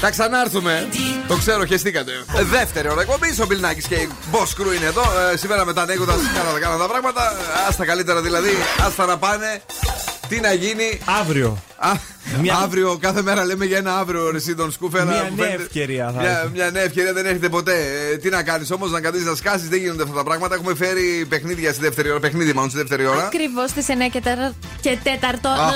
Θα ξανάρθουμε. Το ξέρω, χεστήκατε. Ε, Δεύτερη ώρα εκπομπής. Ο Μπιλνάκης και η Boss Crew είναι εδώ. Ε, σήμερα με τα ανέκδοτα κάνα, κάνα τα πράγματα. Α τα καλύτερα δηλαδή. Α τα να πάνε. Τι να γίνει. Αύριο. Α, Αύριο, κάθε μέρα λέμε για ένα αύριο ρε τον σκούφε. αλλά Μια μου νέα φαίνεται- ευκαιρία θα Μια, έχει. μια νέα ευκαιρία δεν έρχεται ποτέ. Ε, τι να κάνεις όμως, να καθίσει να σκάσεις, δεν γίνονται αυτά τα πράγματα. Έχουμε φέρει παιχνίδια στη δεύτερη ώρα. Παιχνίδι μάλλον στη δεύτερη ώρα. Ακριβώς στις 9 και, τερα... και 4 Α.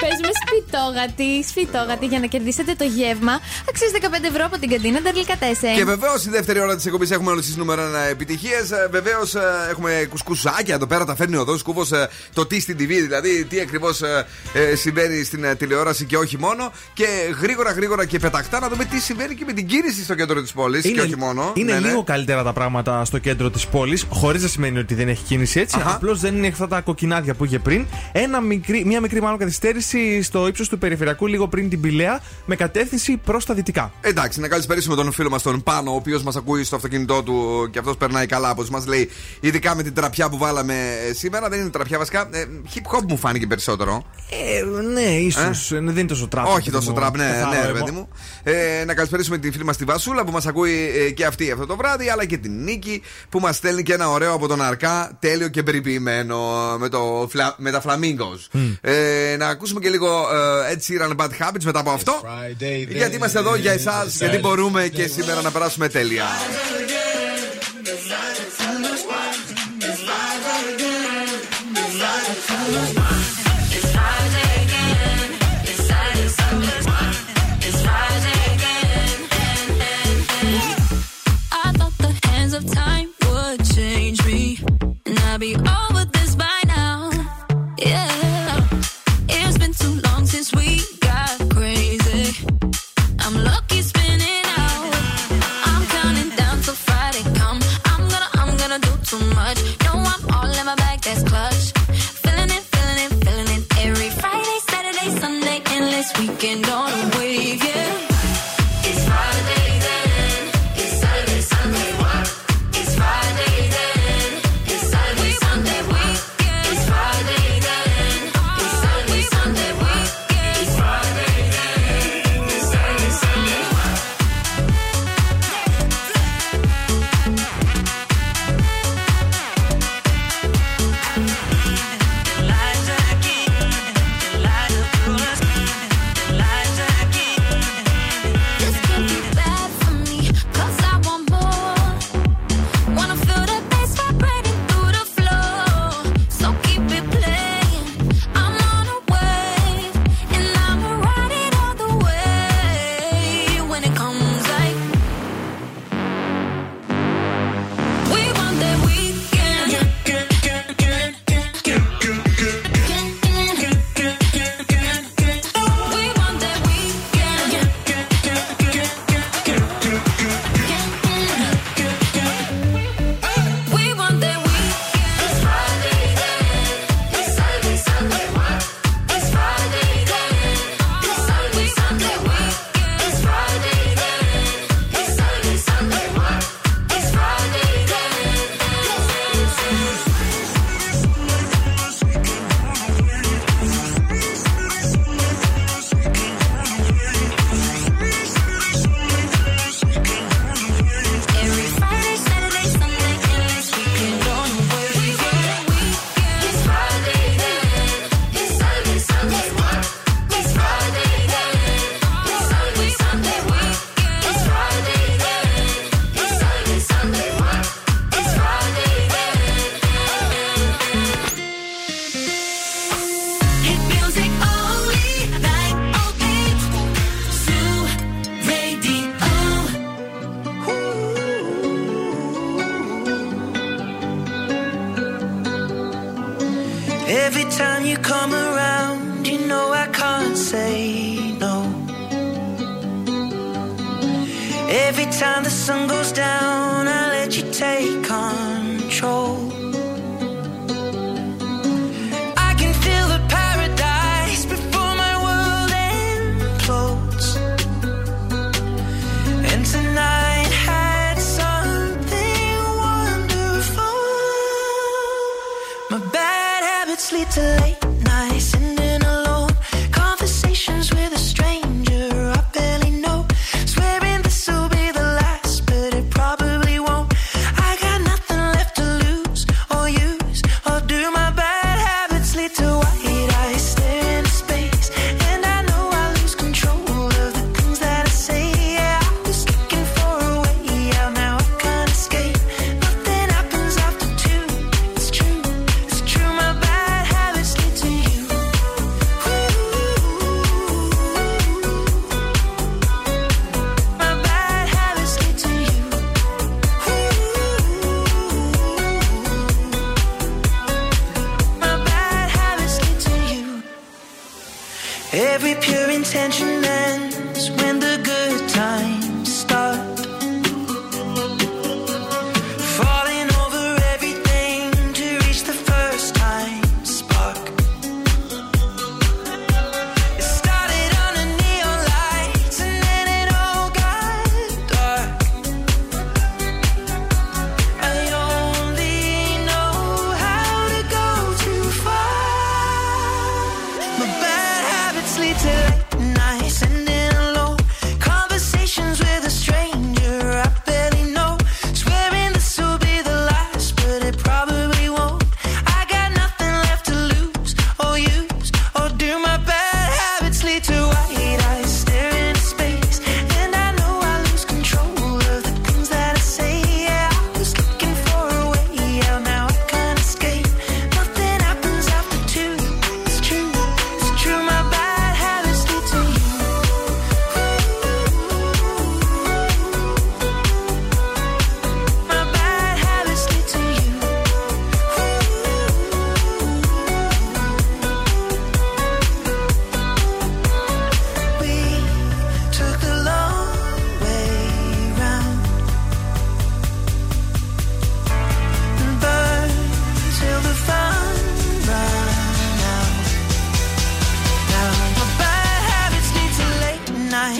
παίζουμε σπιτόγατη, σφιτόγατη για να κερδίσετε το γεύμα. Αξίζει 15 ευρώ από την καντίνα Τερλικατέσεν. Και βεβαίως στη δεύτερη ώρα της εκπομπής έχουμε όλες τις νούμερο επιτυχίες. Βεβαίως έχουμε κουσκουσάκια εδώ πέρα, τα φέρνει ο Δό Κούβο το τι στην TV, δηλαδή τι ακριβώς συμβαίνει στην ε, τηλεόραση και όχι μόνο. Και γρήγορα γρήγορα και πεταχτά να δούμε τι συμβαίνει και με την κίνηση στο κέντρο της πόλης και όχι μόνο. είναι Ναι, ναι. λίγο καλύτερα τα πράγματα στο κέντρο της πόλης, χωρίς να σημαίνει ότι δεν έχει κίνηση έτσι. Αχα. Απλώς δεν είναι αυτά τα κοκκινάδια που είχε πριν. Ένα μικρή, μια μικρή μάλλον καθυστέρηση στο ύψος του περιφερειακού, λίγο πριν την Πηλαία, με κατεύθυνση προς τα δυτικά. Εντάξει, να καλησπερίσουμε τον φίλο μας τον Πάνο, ο οποίος μας ακούει στο αυτοκίνητό του και αυτός περνάει καλά, όπως μας λέει. Ειδικά με την τραπιά που βάλαμε ε, σήμερα. Δεν είναι τραπιά βασικά. Ε, hip hop μου φάνηκε περισσότερο. Ε, ναι, ίσως. Δεν είναι τόσο τραπ. Όχι τόσο τραπ, ναι, ναι, ρε παιδί μου. Ε, να καλησπερίσουμε την φίλη μας τη Βασούλα που μας ακούει ε, και αυτή αυτό το βράδυ, αλλά και την Νίκη που μας στέλνει και ένα ωραίο από τον Αρκά, τέλειο και περιποιημένο με, το, φλα- με τα Flamingos. Ε, να ακούσουμε και λίγο ε, Ed Sheeran Bad Habits μετά από αυτό. Γιατί είμαστε εδώ για εσάς, γιατί μπορούμε και σήμερα να περάσουμε τέλεια.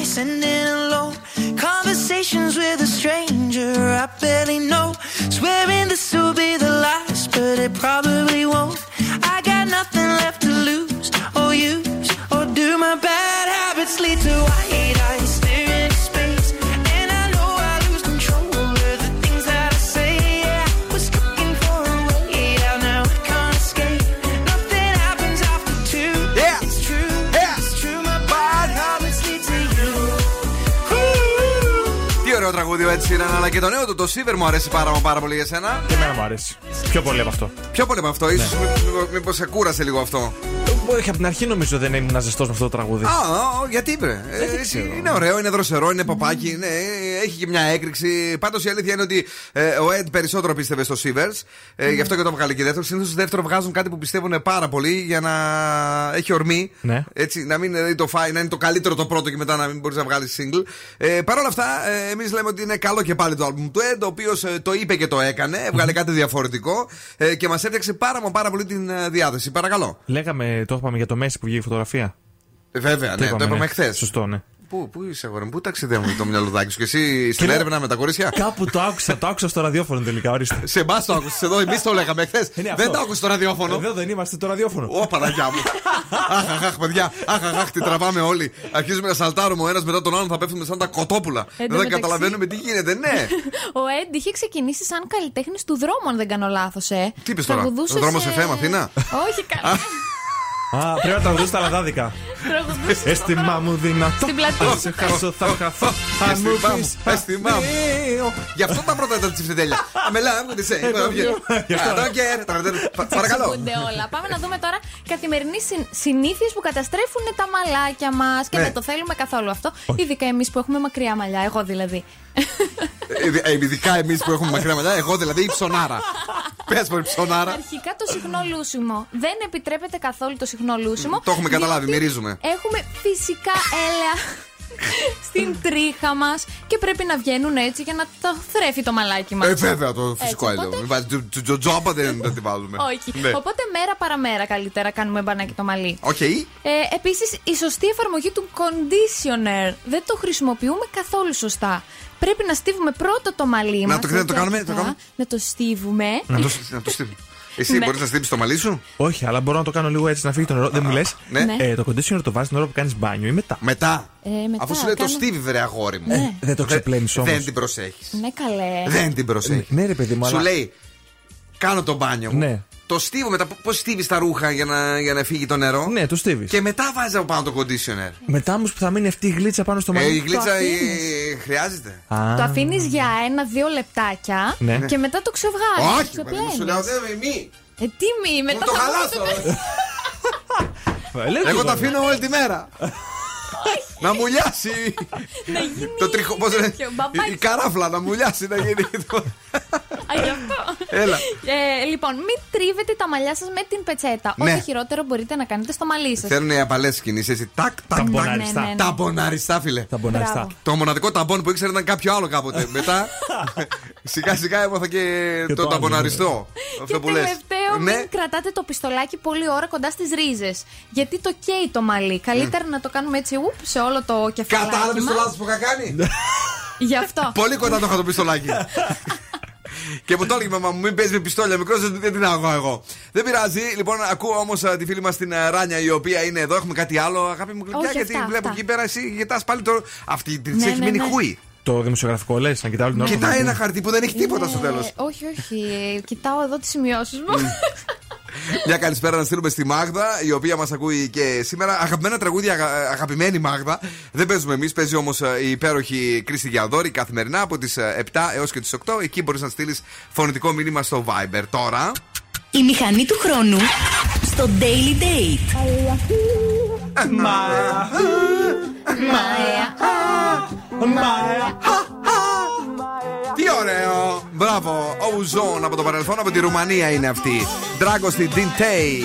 Nights ending alone. Conversations with a stranger I barely know. Swearing this will be the last, but it probably τραγούδι ο Ed Sheeran, αλλά και το νέο του, το Silver μου αρέσει πάρα, μα πάρα πολύ για σένα. Και εμένα μου αρέσει. Πιο πολύ από αυτό. Πιο πολύ από αυτό, ίσως μήπως σε κούρασε λίγο αυτό. Και από την αρχή νομίζω δεν ήμουν ζεστός με αυτό το τραγούδι. Α, α, γιατί βρε. Ε, ξέρω. είναι ωραίο, είναι δροσερό, είναι παπάκι, ναι, έχει και μια έκρηξη. Πάντως η αλήθεια είναι ότι ε, ο Ed περισσότερο πίστευε στο Sivers. Ε, Γι' αυτό και το βγάλε και δεύτερο. Συνήθως δεύτερο βγάζουν κάτι που πιστεύουν πάρα πολύ για να έχει ορμή. Ναι. Έτσι, να μην δηλαδή, το φάει, να είναι το καλύτερο το πρώτο και μετά να μην μπορείς να βγάλεις single. Ε, Παρ' όλα αυτά, ε, εμείς λέμε ότι είναι καλό και πάλι το album του Ed, ο οποίος το είπε και το έκανε. Έβγαλε κάτι διαφορετικό ε, και μας έφτιαξε πάρα, μα πάρα πολύ την ε, διάθεση. Παρακαλώ. Λέγαμε, το είπαμε για το Μέση που βγήκε η φωτογραφία. Ε, Βέβαια, ναι, το είπαμε ναι. χθες. Σωστό, ναι. Πού, πού είσαι, αγόρι μου, πού ταξιδεύουμε το μυαλουδάκι σου και εσύ στην Και λέω- έρευνα με τα κορίτσια; Κάπου το άκουσα, το άκουσα στο ραδιόφωνο τελικά, ορίστε. Σε εμάς το άκουσες εδώ, εμείς το λέγαμε χθες. Είναι Δεν αυτό. το άκουσες στο ραδιόφωνο. Εδώ δεν είμαστε το ραδιόφωνο. Ω, Παναγιά μου. αχ, αχ, αχ, παιδιά. Αχ, αχ, αχ, τι τραβάμε όλοι. Αρχίζουμε να σαλτάρουμε ο ένας μετά τον άλλον, θα πέφτουμε σαν τα κοτόπουλα. Εν τω Δεν θα μεταξύ- καταλαβαίνουμε τι γίνεται, ναι. Ο Έντ είχε ξεκινήσει σαν καλλιτέχνης του δρόμου, αν δεν κάνω λάθος, ε. Τι είπες τώρα, Τραγουδούσες ο δρόμος σε- FM, Αθήνα; Όχι, καλά. Α, πρέπει να τα βρεις τα λαδάδικα. Τραγουδούσες Αίσθημα μου δυνατό. Στην πλατεία. Αν σε χάσω, θα χαθώ. Αν μου Αίσθημά μου, πεις αίσθημά μου. αδείο. Γι' αυτό τα πρώτα ήταν τσιφτετέλια. Αμελά, μου τι σε. Γι' αυτό. Παρακαλώ. Εξηγούνται όλα. Πάμε να δούμε τώρα καθημερινή συνήθειες που καταστρέφουν τα μαλάκια μας. Και Ναι. δεν το θέλουμε καθόλου αυτό. Ειδικά εμείς που έχουμε μακριά μαλλιά. Εγώ δηλαδή. Ε, Ειδικά εμείς που έχουμε μακριά μαλλιά, εγώ δηλαδή η ψωνάρα. Πες μου, η ψωνάρα. Αρχικά το συχνό λούσιμο. Δεν επιτρέπεται καθόλου το συχνό λούσιμο. Το έχουμε καταλάβει, διότι μυρίζουμε. Έχουμε φυσικά έλαια στην τρίχα μας και πρέπει να βγαίνουν έτσι για να το θρέφει το μαλάκι μας. Ε, βέβαια το φυσικό Έτσι, έλαιο. οπότε- Μην βάζει τζο- τζο- τζο- τζόμπα δεν δεν τη βάλουμε. Όχι. Ναι. Οπότε μέρα παραμέρα καλύτερα κάνουμε μπανάκι το μαλλί. Οκ. Ε, Επίσης, η σωστή εφαρμογή του conditioner δεν το χρησιμοποιούμε καθόλου σωστά. Πρέπει να στύβουμε πρώτα το μαλλί Να μας. το- να το κάνουμε, να το κάνουμε. Να το στύβουμε. Να το- να το στύψουμε. Εσύ Ναι. μπορείς να στύψει το μαλλί σου; Όχι, αλλά μπορώ να το κάνω λίγο έτσι να φύγει το νερό. Δεν μου λες; ναι. Ναι. Ε, το conditioner το βάζεις την ώρα που κάνεις μπάνιο ή μετά; Μετά. Ε, μετά Αφού σου λέει το κάνω- στύβει, βρε αγόρι μου. Ναι. Δεν το ξεπλένεις όμως. Δεν την προσέχεις. Ναι, καλέ. Δεν την προσέχεις. Ναι, ρε παιδί μου, Σου αλλά- λέει, κάνω το μπάνιο μου. Ναι. Το στίβω μετά. Πώς στίβεις τα ρούχα για να, για να φύγει το νερό; Ναι, το στίβεις. Και μετά βάζεις από πάνω το conditioner. Μετά όμως που θα μείνει αυτή η γλίτσα πάνω στο Ε, μαλλί. η γλίτσα Το ε, αφήνεις. χρειάζεται. Α. Το αφήνεις για ένα-δύο λεπτάκια Ναι. και μετά το ξεβγάζεις. Όχι, παιδί μου, σου λέω δεν με μη. Ε, τι μη, μετά το θα χαλάσω. Λέω κι Εγώ εγώ, τα ναι. αφήνω όλη τη μέρα. Να μουλιάσει. Να γίνει. Το τριχό. Πώς λένε; τέτοιο, μπαμπάκι. Η καράφλα να μουλιάσει να γίνει. το- Α, γι' αυτό. Έλα. Ε, λοιπόν, μην τρίβετε τα μαλλιά σας με την πετσέτα. Ναι. Ό,τι χειρότερο μπορείτε να κάνετε στο μαλλί σας. Θέλουν οι απαλές κινήσεις έτσι. Τάκ, τάκ, τάκ. μποναριστά. Ναι, ναι, ναι. Τα μποναριστά, φίλε. Τα μποναριστά. Μπράβο. Το μοναδικό ταμπον που ήξερα ήταν κάποιο άλλο κάποτε. Μετά σιγά σιγά έμαθα και, Και το το άλλο, ταμποναριστό. Και Αυτό που λες. τελευταίο, Ναι, μην κρατάτε το πιστολάκι πολύ ώρα κοντά στις ρίζες. Γιατί το καίει το μαλλί. Καλύτερα να το κάνουμε έτσι ουπ, σε όλο το κεφάλι. κατάλαβες το λάθος που είχα κάνει; Γι' αυτό. Πολύ κοντά το είχα το πιστολάκι. Και μου το έλεγε η μαμά μου, μην παίζεις με πιστόλια μικρός, δεν δεν την αγώ εγώ. Δεν πειράζει. Λοιπόν, ακούω όμως τη φίλη μας την ε, Ράνια, η οποία είναι εδώ. Έχουμε κάτι άλλο, αγάπη μου γλυκιά, Όχι, γιατί αυτά, βλέπω αυτά. εκεί πέρα εσύ κοιτά πάλι το. Αυτή τη Ναι, έχει ναι, μείνει ναι. χούι. Το δημοσιογραφικό λες, να κοιτάω την ώρα. Κοιτάει που- ένα χαρτί που δεν έχει τίποτα στο Ε, τέλος. όχι, όχι. Κοιτάω εδώ τις σημειώσεις μου. Μια καλησπέρα να στείλουμε στη Μάγδα, η οποία μας ακούει και σήμερα. Αγαπημένα τραγούδια, αγα- αγαπημένη Μάγδα. Δεν παίζουμε εμείς, παίζει όμως η υπέροχη Κρίστη Γιαδόρη καθημερινά από τις 7 έως και τις 8. Εκεί μπορείς να στείλεις φωνητικό μήνυμα στο Viber. Τώρα. Η μηχανή του χρόνου στο Daily Date. Τι ωραίο! Μπράβο! Ο Ουζόν από το παρελθόν, από τη Ρουμανία είναι αυτή. Ντράγκο στη Ντιντέι.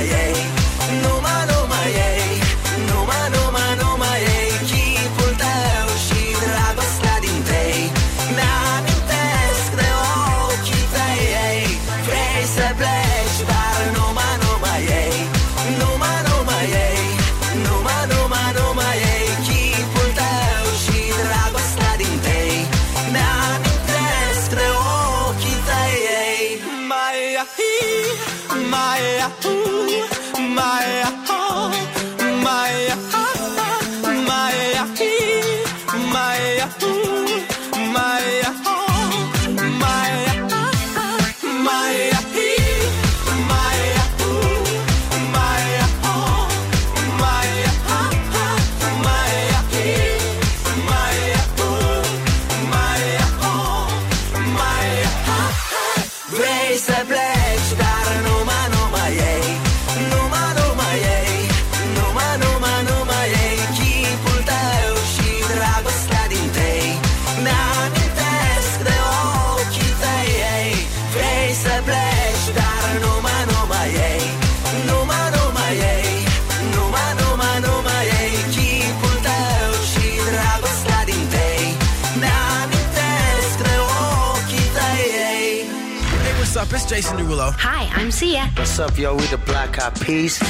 yeah. It's Jason Derulo. Hi, I'm Sia. What's up, yo? We the Black Eyed Peas.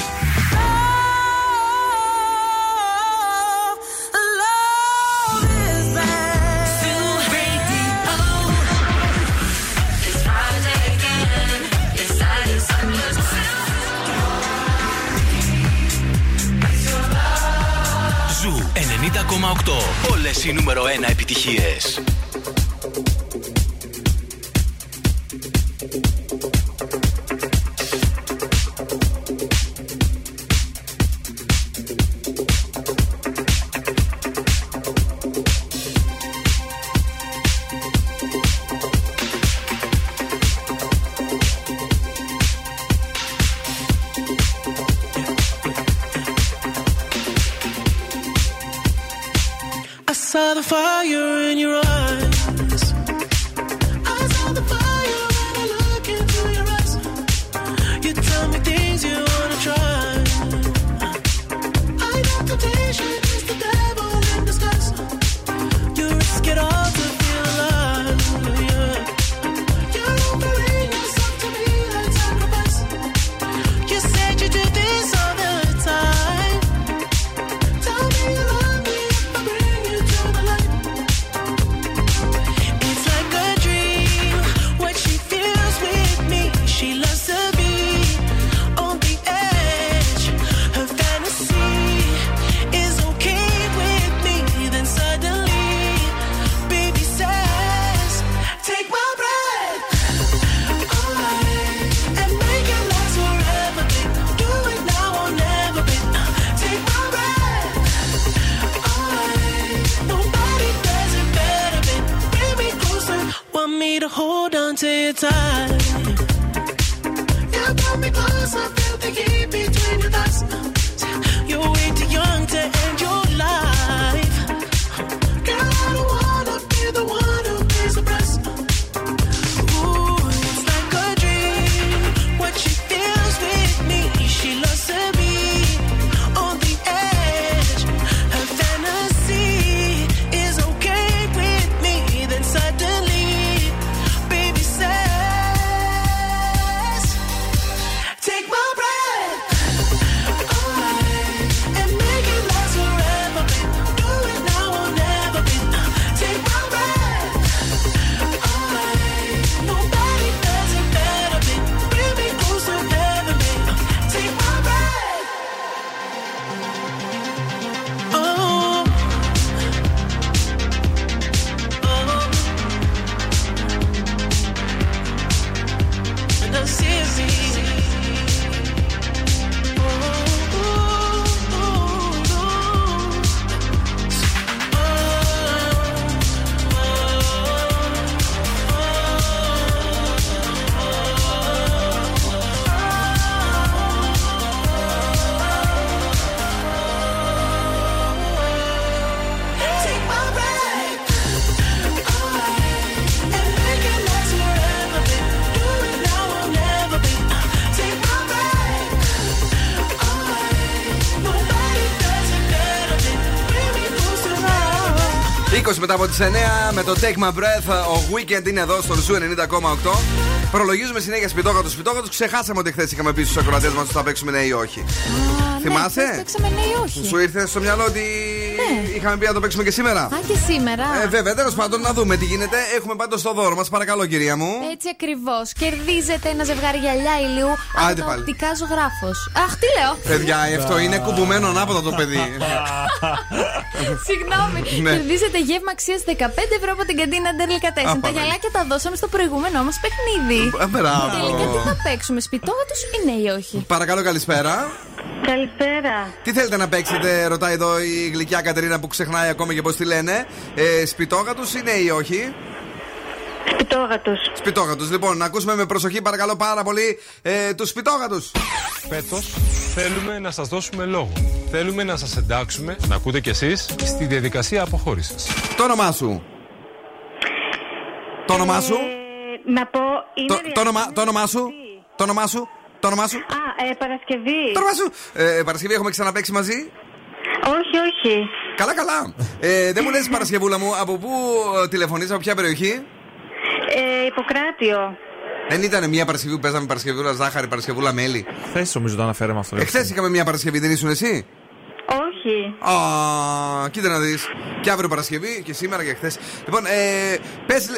Ζου 90,8. Όλες οι νούμερο 1 επιτυχίες. Now. 20 μετά από τις 9 με το Take My Breath. Ο Weeknd είναι εδώ στο Zoo 90,8. Προλογίζουμε συνέχεια σπιτόγατο σπιτόγατο. Ξεχάσαμε ότι χθες είχαμε πει στους ακροατές μας ότι θα παίξουμε ναι ή όχι. Θυμάσαι; Ναι, παίξαμε ναι ή όχι. Σου ήρθε στο μυαλό ότι είχαμε πει να το παίξουμε και σήμερα. Α, και σήμερα. Ε, βέβαια, τέλος πάντων, να δούμε τι γίνεται. Έχουμε πάντως το δώρο μας, παρακαλώ, κυρία μου. Έτσι ακριβώς. Κερδίζετε ένα ζευγάρι γυαλιά ηλίου από Άντε το πάλι. οπτικά ζωγράφος. Αχ, τι λέω. Παιδιά, αυτό είναι κουμπωμένο ανάποδα το παιδί. Συγγνώμη. Ναι. Κερδίζετε γεύμα αξίας 15 ευρώ από την καντίνα Ντελικατέσεν. Α, Τα πάμε. γυαλάκια τα δώσαμε στο προηγούμενο μα παιχνίδι. Α, μπράβο. Τελικά τι θα παίξουμε, σπιτόγατο ή ναι ή όχι; Παρακαλώ, καλησπέρα. Καλησπέρα. Τι θέλετε να παίξετε, ρωτάει εδώ η γλυκιά Κατερίνα που ξεχνάει ακόμη και πώς τη λένε. Ε, Σπιτόγατου ή ναι ή όχι; Σπιτόγατου. Σπιτόγατου. Λοιπόν, να ακούσουμε με προσοχή, παρακαλώ πάρα πολύ, ε, τους σπιτόγατους. Φέτος θέλουμε να σας δώσουμε λόγο. Θέλουμε να σας εντάξουμε, να ακούτε κι εσείς, στη διαδικασία αποχώρησης. Το όνομά σου. Το όνομά σου. Ε, να πω. Είναι Το, το, όνομα, το όνομά σου. Το όνομά σου. Το όνομά σου; Α, ε, Παρασκευή. Το όνομά σου; Ε, Παρασκευή έχουμε ξαναπέξει μαζί; Όχι, όχι. Καλά, καλά. Ε, δεν μου λες Παρασκευούλα μου, από πού τηλεφωνείς, από ποια περιοχή; Ε, Ιπποκράτιο. Δεν ήταν μια Παρασκευή που παίζαμε Παρασκευούλα ζάχαρη, Παρασκευούλα μέλι. Χθες νομίζω το αναφέραμε αυτό. Εχθέ είχαμε μια Παρασκευή, δεν ήσουν εσύ; Όχι. Α, κοίτα να δεις. Και αύριο Παρασκευή και σήμερα και χθες. Λοιπόν, ε, πες.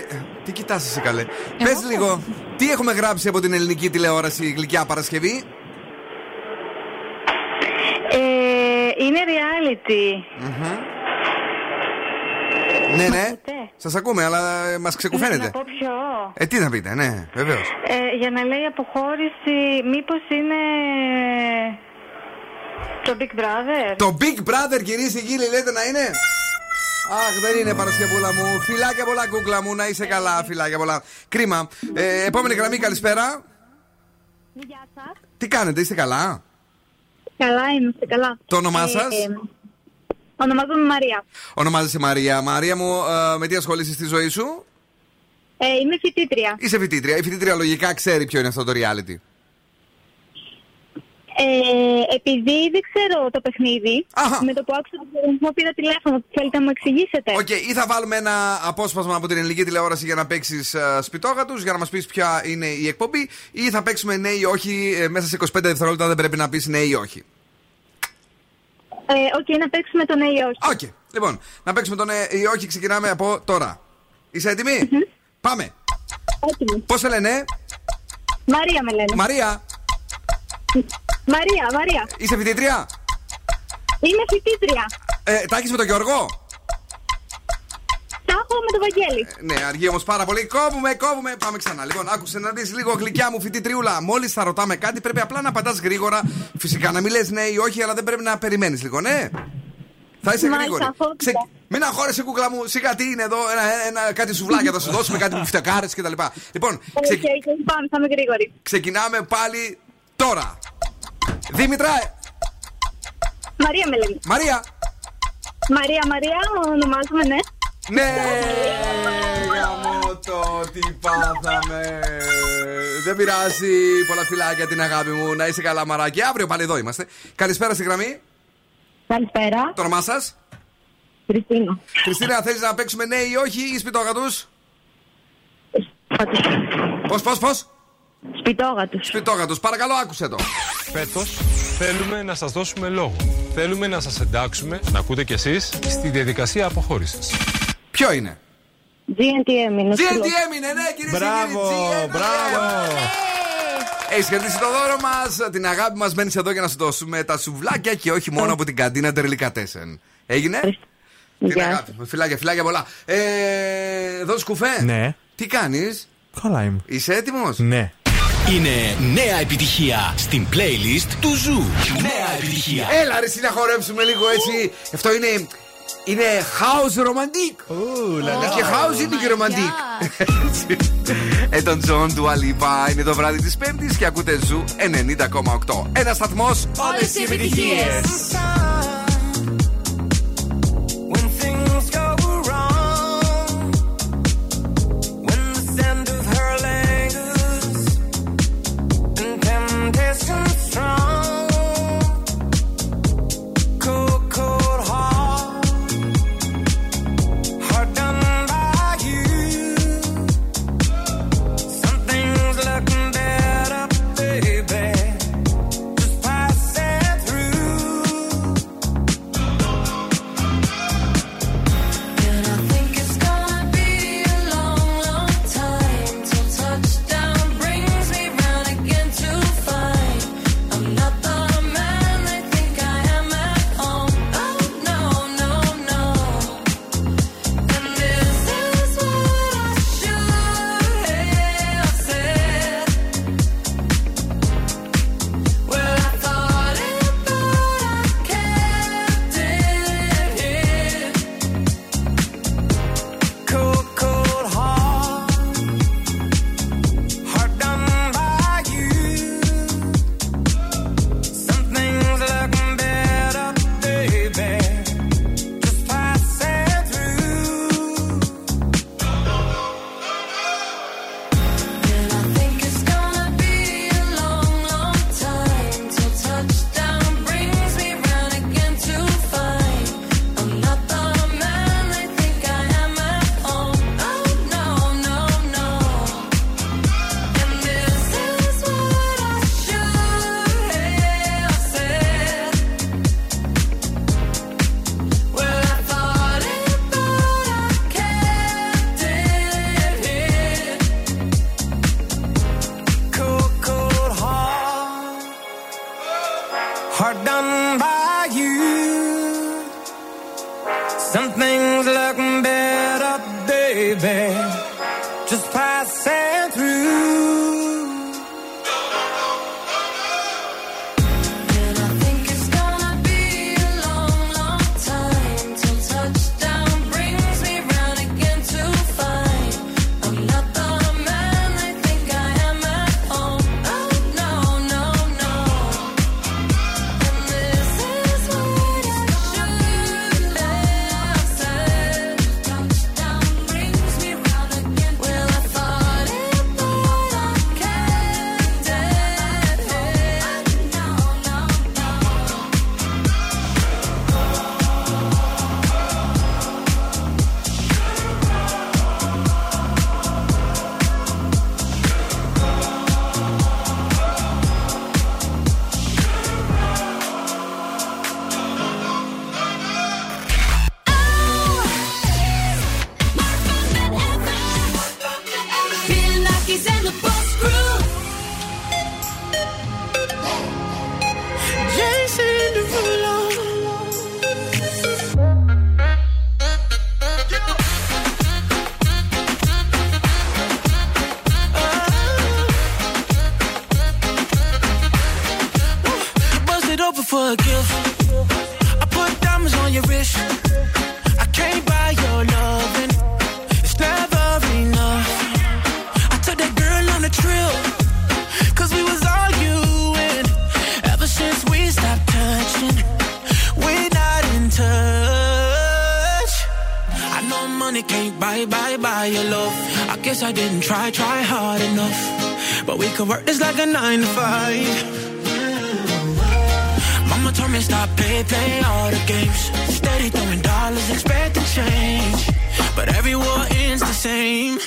Τι κοιτάς εσύ καλέ; Πες λίγο, τι έχουμε γράψει από την ελληνική τηλεόραση γλυκιά Παρασκευή; Ε, είναι reality. Ναι, ναι. Σας ακούμε, αλλά μας Να ξεκουφαίνεται. πω ποιο. Ε, τι να πείτε, ναι, βεβαίως. Ε, για να λέει αποχώρηση, μήπως είναι το Big Brother; Το Big Brother, κυρίες και κύριοι, λέτε να είναι; Αχ, δεν είναι Παρασκευούλα μου. Φιλάκια πολλά, κούκλα μου. Να είσαι καλά, φιλάκια πολλά. Κρίμα. Ε, επόμενη γραμμή, καλησπέρα. Γεια σας. Τι κάνετε, είστε καλά; Καλά, είμαστε καλά. Το όνομά Ε, σας; ε, ονομάζομαι Μαρία. Ονομάζεσαι Μαρία. Μαρία μου, ε, με τι ασχολείσαι στη ζωή σου; Ε, είμαι φοιτήτρια. Είσαι φοιτήτρια. Η φοιτήτρια λογικά ξέρει ποιο είναι αυτό το reality. Ε, επειδή δεν ξέρω το παιχνίδι, με το που άκουσα το μου πήρα τηλέφωνο. Θέλετε να μου εξηγήσετε; Οκ, ή θα βάλουμε ένα απόσπασμα από την ελληνική τηλεόραση για να παίξεις ε, σπιτόγατους, για να μας πεις ποια είναι η εκπομπή, ή θα παίξουμε ναι ή όχι ε, μέσα σε 25 δευτερόλεπτα. Δεν πρέπει να πεις ναι ή όχι. Ε, Οκ, να παίξουμε το ναι ή όχι. Οκ, λοιπόν, να παίξουμε το ναι ή όχι. Ξεκινάμε από τώρα. Είσαι έτοιμη; Πάμε. Έτοιμη. Πώς σε λένε, Μαρία με λένε. Μαρία, Μαρία, Μαρία. είσαι φοιτήτρια; Είμαι φοιτήτρια. Ε, τα έχεις με τον Γιώργο; Τα έχω με τον Βαγγέλη. Ναι, αργεί όμως πάρα πολύ. Κόβουμε, κόβουμε. Πάμε ξανά. Λοιπόν, άκουσε να δεις λίγο γλυκιά μου φοιτητριούλα. Μόλις θα ρωτάμε κάτι, πρέπει απλά να απαντάς γρήγορα. Φυσικά να μην λες ναι ή όχι, αλλά δεν πρέπει να περιμένεις λίγο, ναι. Θα είσαι Μάλιστα, γρήγορη. αφού- Ξε... Μην αγχώνεσαι, κούκλα μου. Σιγά τι είναι εδώ, ένα, ένα, κάτι σουβλάκια θα σου δώσουμε, κάτι μπιφτεκάκια κτλ. Λοιπόν, ξε... Οκ, οκ, πάμε, θα είμαι γρήγορη. ξεκινάμε πάλι τώρα. Δήμητρα, ε, Μαρία με λένε. Μαρία. Μαρία, Μαρία, ονομάζομαι, ναι. Ναι, γαμώτο, τι πάθαμε. Δεν πειράζει. Πολλά φιλάκια την αγάπη μου. Να είσαι καλά, μαράκι. Αύριο πάλι εδώ είμαστε. Καλησπέρα στη γραμμή. Καλησπέρα. Το όνομά σας; Κριστίνα. Χριστίνα, θέλεις να παίξουμε ναι ή όχι ή σπιτόγατου. Πώς, πώς, πώς; Σπιτόγατου. Σπιτόγατου. Παρακαλώ, άκουσε το. Φέτος θέλουμε να σας δώσουμε λόγο. Θέλουμε να σας εντάξουμε, να ακούτε κι εσείς, στη διαδικασία αποχώρησης. Ποιο είναι; GNTM είναι. GNTM είναι, ναι, κυρίες και Μπράβο, κύριοι. GNTM. μπράβο. Έχεις κερδίσει το δώρο μας. Την αγάπη μας μένει εδώ για να σου δώσουμε τα σουβλάκια και όχι μόνο από την καντίνα Ντελικατέσεν. Έγινε; Την Γεια. αγάπη. Φιλάκια, φιλάκια πολλά. Ε, δώσ' κουφέ. Ναι. Τι κάνεις, Καλά είμαι. είσαι έτοιμος; Ναι. Είναι νέα επιτυχία στην playlist του Zoo. Νέα επιτυχία. Έλα, ρε, εσύ, να χορέψουμε λίγο έτσι. Αυτό είναι. Είναι house romantic. Και house είναι και romantic. Έτσι. Elton John, Dua Lipa είναι το βράδυ της Πέμπτης και ακούτε Zoo 90,8. Ένας σταθμός. Όλες οι επιτυχίες. Could work this like a nine to five. Mama told me stop, play, play all the games. Steady throwing dollars, expecting change. But every war ends the same.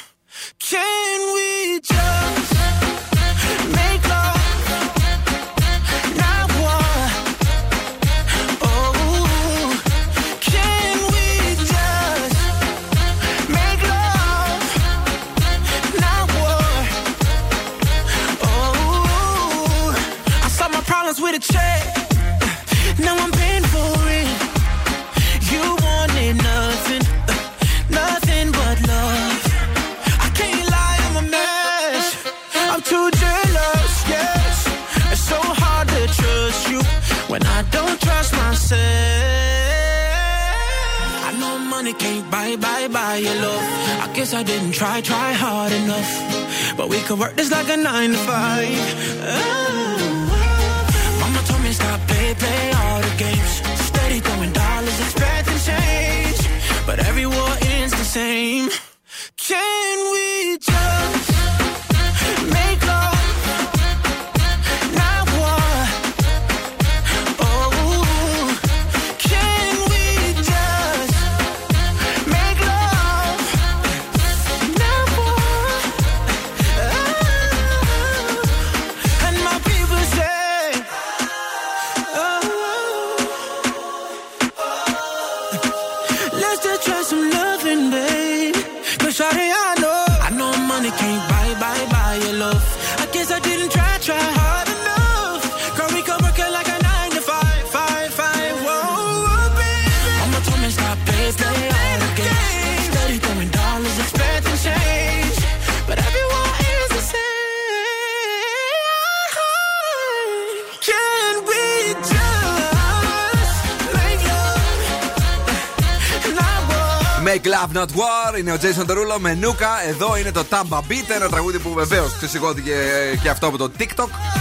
Love not war είναι ο Jason Derulo με Νούκα. Εδώ είναι το Tamba Beat, ένα τραγούδι που βεβαίως ξεσηκώθηκε και αυτό από το TikTok.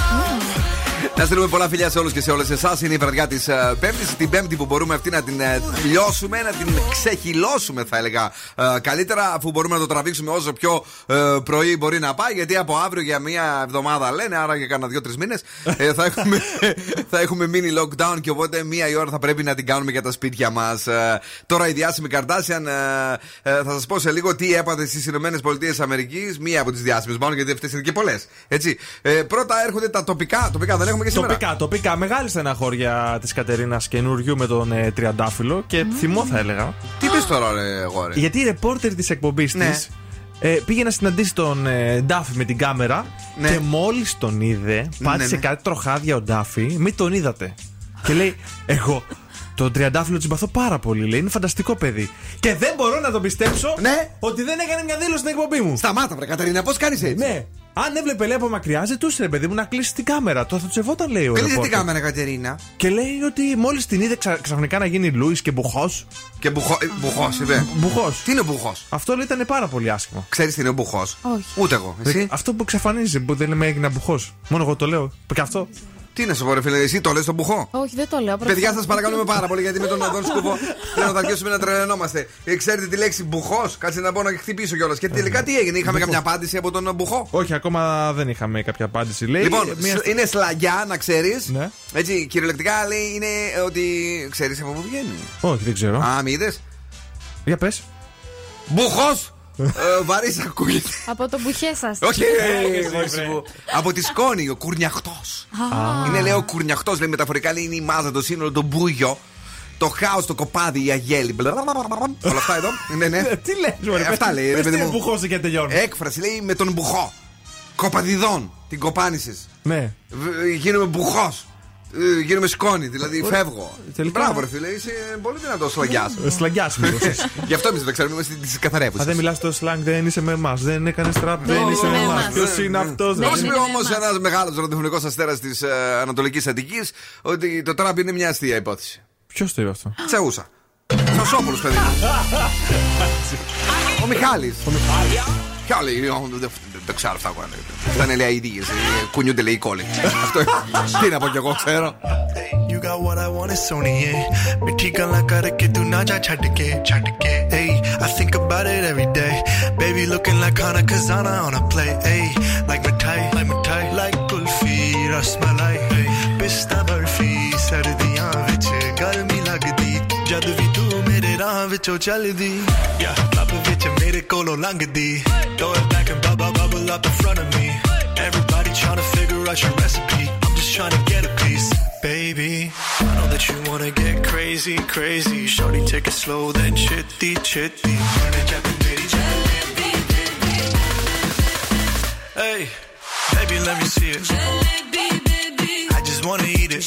Να στείλουμε πολλά φιλιά σε όλους και σε όλες εσάς. Είναι η βραδιά της Πέμπτης. Την Πέμπτη που μπορούμε αυτή να την ε, λιώσουμε, να την ξεχυλώσουμε, θα έλεγα ε, καλύτερα, αφού μπορούμε να το τραβήξουμε όσο πιο ε, πρωί μπορεί να πάει. Γιατί από αύριο για μία εβδομάδα λένε, άρα για κάνα δύο-τρεις μήνες θα, έχουμε, θα έχουμε mini lockdown και οπότε μία η ώρα θα πρέπει να την κάνουμε για τα σπίτια μας. τώρα η διάσημη Καρτάσιαν, θα σας πω σε λίγο τι έπαθε στις ΗΠΑ. Μία από τις διάσημες, μάλλον γιατί αυτές είναι και πολλές. Έτσι. πρώτα έρχονται τα τοπικά. Τοπικά δεν έχουμε και σήμερα. Τοπικά, τοπικά. Μεγάλη στεναχώρια της Κατερίνας καινούριου με τον ε, Τριαντάφυλλο και θυμό θα έλεγα. Τι πεις τώρα, ρε, εγώ, ρε. Γιατί η ρεπόρτερ της εκπομπής Ναι. της ε, πήγε να συναντήσει τον ε, Ντάφι με την κάμερα Ναι. και μόλις τον είδε, πάτησε ναι. κάτι τροχάδια ο Ντάφι, μην τον είδατε. και λέει, Εγώ τον Τριαντάφυλλο τον συμπαθώ πάρα πολύ. Λέει, είναι φανταστικό παιδί. Και δεν μπορώ να τον πιστέψω Ναι. ότι δεν έκανε μια δήλωση στην εκπομπή μου. Σταμάτα, βρε Κατερίνα, πώς κάνεις έτσι; Ναι. Αν έβλεπε λέει από μακριά, ζητούσε ρε παιδί μου να κλείσει την κάμερα. Το θα τσεβόταν λέει ο Κλείσε την ρεπόρτερ. κάμερα, Κατερίνα. Και λέει ότι μόλις την είδε ξα- ξαφνικά να γίνει Λούις και μπουχός. Και μπουχό, ε, μπουχός, είπε. Μπουχός. Τι είναι μπουχός; Αυτό λέει ήταν πάρα πολύ άσχημο. Ξέρεις τι είναι μπουχός; Όχι. Ούτε εγώ. Εσύ; Αυτό που εξαφανίζει που δεν λέμε έγινα μπουχός. Μόνο εγώ το λέω. Και αυτό. Τι να σου πω, ρε φίλε, εσύ το λες τον μπουχό. Όχι, δεν το λέω. Παιδιά, σας παρακαλούμε πάρα πολύ γιατί με τον Αδόν Σκούφο πλέον θα αρχίσουμε να τρελαινόμαστε. Ε, Ξέρετε τη λέξη μπουχός, κάτσε να πω να χτυπήσω κιόλας. Και τελικά τι έγινε, είχαμε καμιά απάντηση από τον μπουχό; Όχι, ακόμα δεν είχαμε κάποια απάντηση. Λέει, Λοιπόν, μια- σ- είναι σλαγιά, να ξέρεις. Ναι. Έτσι, κυριολεκτικά λέει είναι ότι. Ξέρεις από πού βγαίνει. Όχι, δεν ξέρω. Α, μη είδες; Για πες. Μπουχός! Βαρύς ακούγεται. Από το μπουχέ σας. Όχι, ε, γόρση μου. Από τη σκόνη, ο κουρνιαχτός. Είναι λέει ο κουρνιαχτός, λέει μεταφορικά λέει είναι η μάζα, το σύνολο, το μπούγιο. Το χάος, το κοπάδι, η αγέλη. Όλα αυτά εδώ. Ναι, ναι. Τι λες, Ε, Αυτά λέει, ρε παιδί μου. Μπουχό και τελειώνεις. Έκφραση λέει με τον μπουχό. Κοπαδιδών. Την κοπάνισε. Ναι. Γίνομαι μπουχός. Ε, γίνομαι σκόνη, δηλαδή φεύγω. τελικά- Μπράβο, ρε φίλε, είσαι πολύ δυνατό σλαγιά. Σλαγιά Γι' αυτό εμεί δεν ξέρουμε, είμαστε τη Αν καθαρεύουσα. δεν μιλά το slang, δεν είσαι με εμά. Δεν έκανε τραπ, δεν είσαι με εμά. Ποιο είναι αυτό, Πώ δεν είπε όμω ένα μεγάλο ραδιοφωνικό αστέρα τη Ανατολική Αττική ότι το τραπ είναι μια αστεία υπόθεση. Ποιο το είπε αυτό. Τσεούσα. Σωσόπουλο, παιδί μου. Ο Μιχάλης. Ποια λέει, «Ω, δεν ξέρω αυτά που ανέβαινε. Αυτά είναι λέει αειδίε. Κουνιούνται λέει κόλλη. κόλλοι. Αυτό Τι να πω κι εγώ, ξέρω. Got what I want, it's Sony. Mithi gala karke tu na ja chhad ke, chhad ke. Hey, I think about it every day. Baby looking like Hana Kazana on a play. Hey, like mithai, like mithai, like kulfi, rasmalai. Hey, pista barfi, sardiyan vich garmi lagdi. Jad vi tu mere raah vich vichon chaldi. Yeah, love je made colo langadi. Throw it back and bubble bubble up in front of me. Everybody trying to figure out your recipe. I'm just trying to get a piece, baby. I know that you wanna get crazy, crazy. Shorty, take it slow, then chitty, chitty. Hey, baby, let me see it. I just wanna eat it.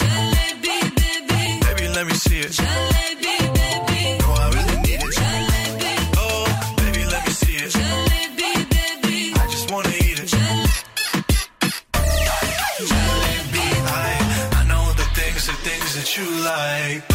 Baby, let me see it. Like.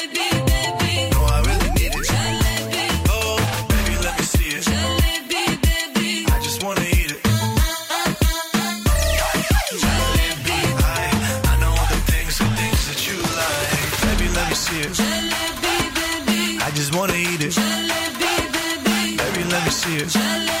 See you.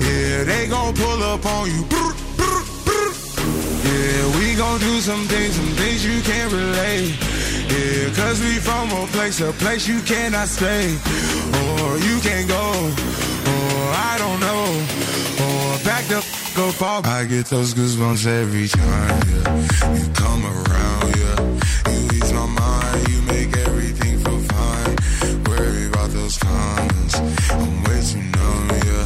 Yeah, they gon' pull up on you. Yeah, we gon' do some things, some things you can't relate. Yeah, cause we from a place, a place you cannot stay. Or you can't go, or I don't know. Or back the f- up off. I get those goosebumps every time, yeah. You come around, yeah. You ease my mind, you make everything feel fine. Worry about those comments. I'm way too numb, yeah.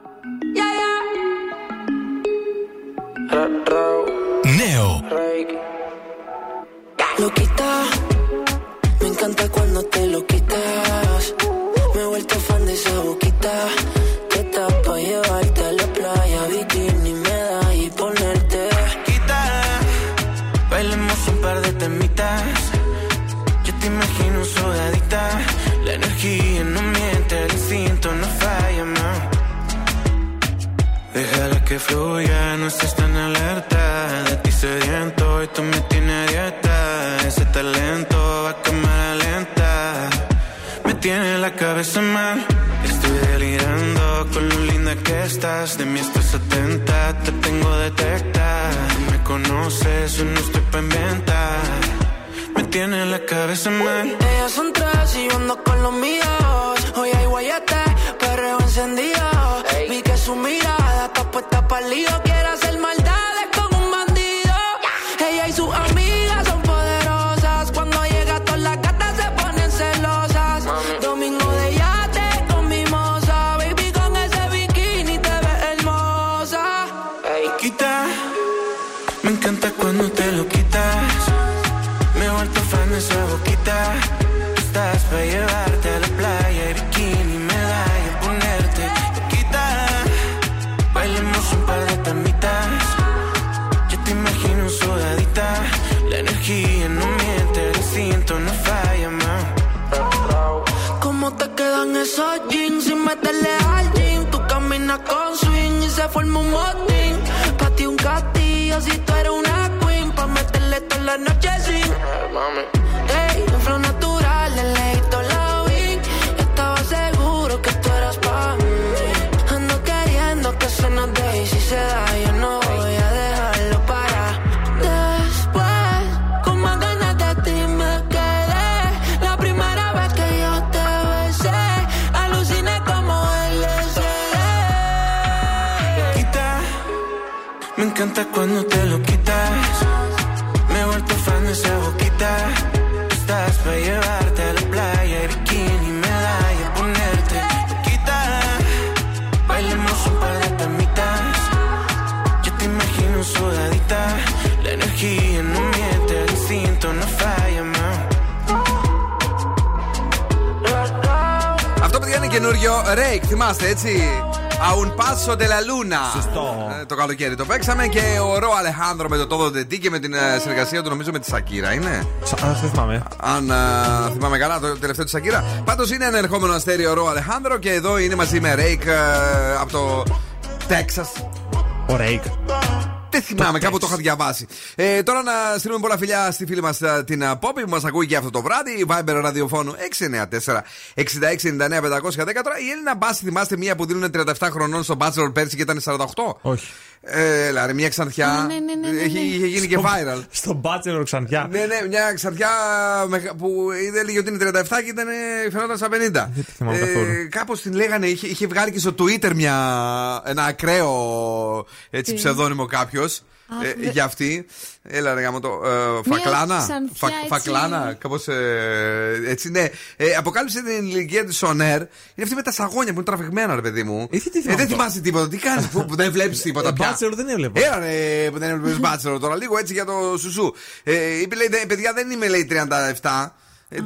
Neo. Lo quita, me encanta cuando te lo quitas. Me he vuelto fan de esa boquita que está llevarte a la playa, bikini, da y ponerte. Quita, bailemos un par de temitas. Yo te imagino sudadita, la energía no miente, el instinto no falla, más. Déjala que fluya, no se mal. Estoy delirando con lo linda que estás. De mí estás atenta, te tengo detecta. Tú me conoces, yo no estoy pa' inventar. Me tiene la cabeza mal. Ellas son tres y yo ando con los míos. Hoy hay guayate, perreo encendido. Vi que su mirada está puesta para lío. Me encanta cuando te lo quitas. Me he vuelto fan de esa boquita. Estás para llevarte a la playa y bikini me da y a ponerte. Quita, bailemos un par de tamitas. Yo te imagino sudadita. La energía no miente, el instinto no falla, ma. ¿Cómo te quedan esos jeans sin meterle al gym? Tú caminas con swing y se forma un motín. Ti un castillo si tú eres una queen. Pa' meterle toda la noche sin. Ey, un flow natural, toda la wing. Estaba seguro que tú eras pa' mí. Ando queriendo que se nos dé y si se da encanta cuando te lo quitas. Me he vuelto fan de esa boquita. Tú estás para llevarte a la playa y bikini me da y a ponerte. Quita, bailemos un par de tamitas. Yo te imagino sudadita. La energía no miente, el instinto no falla, ma. Αυτό παιδιά είναι καινούριο Rake, θυμάστε έτσι. Aun paso de la luna. Σωστό. Ε, το καλοκαίρι το παίξαμε και ο Ρο Αλεχάνδρο με το Todo de Ti και με την ε, συνεργασία του νομίζω με τη Σακύρα είναι; Σα- Α, δεν θυμάμαι. Αν ε, θυμάμαι καλά το τελευταίο της Σακύρα. Πάντως είναι ένα ερχόμενο αστέρι ο Ρο Αλεχάνδρο και εδώ είναι μαζί με Rake ε, από το Τέξα. Ο Ρέικ. Δεν θυμάμαι, κάπου το είχα διαβάσει. Ε, τώρα να στείλουμε πολλά φιλιά στη φίλη μας την ε, Πόπη που μας ακούει και αυτό το βράδυ. Viber ραδιοφώνου 694 6699 510. Τώρα η Έλληνα Μπάση, θυμάστε μία που δίνουν 37 χρονών στο Bachelor πέρσι και ήταν 48. Όχι. Ε, Έλα, ρε, μια ξανθιά. Α, ναι, ναι, ναι, ναι, Είχε, ναι. είχε γίνει και viral. Στον Bachelor ξανθιά. Ναι, ναι, μια ξανθιά με- που είδε έλεγε ότι είναι 37 και ήταν, ε, φαινόταν σαν 50. θυμάμαι καθόλου. Κάπως την λέγανε, είχε, είχε βγάλει και στο Twitter μια, ένα ακραίο έτσι, Τι; ψευδόνυμο κάποιος. Αχ, Ε, δε- για αυτή. Έλα ρε γάμο το. Ε, Μια φακλάνα. ξανθιά έτσι. Φακλάνα. Κάπως. έτσι, ναι. Ε, αποκάλυψε την ηλικία της on air. Είναι αυτή με τα σαγόνια που είναι τραβηγμένα, ρε παιδί μου. τι Ε, θυμάμαι δεν τώρα. θυμάσαι τίποτα. Τι κάνεις που, που δεν βλέπεις τίποτα Ε, πια; Bachelor δεν έβλεπα. Έλα ρε που δεν έβλεπες μπάτσελο τώρα. Λίγο έτσι για το σουσού. Ε, είπε λέει, «Ναι, παιδιά δεν είμαι λέει 37. Ε,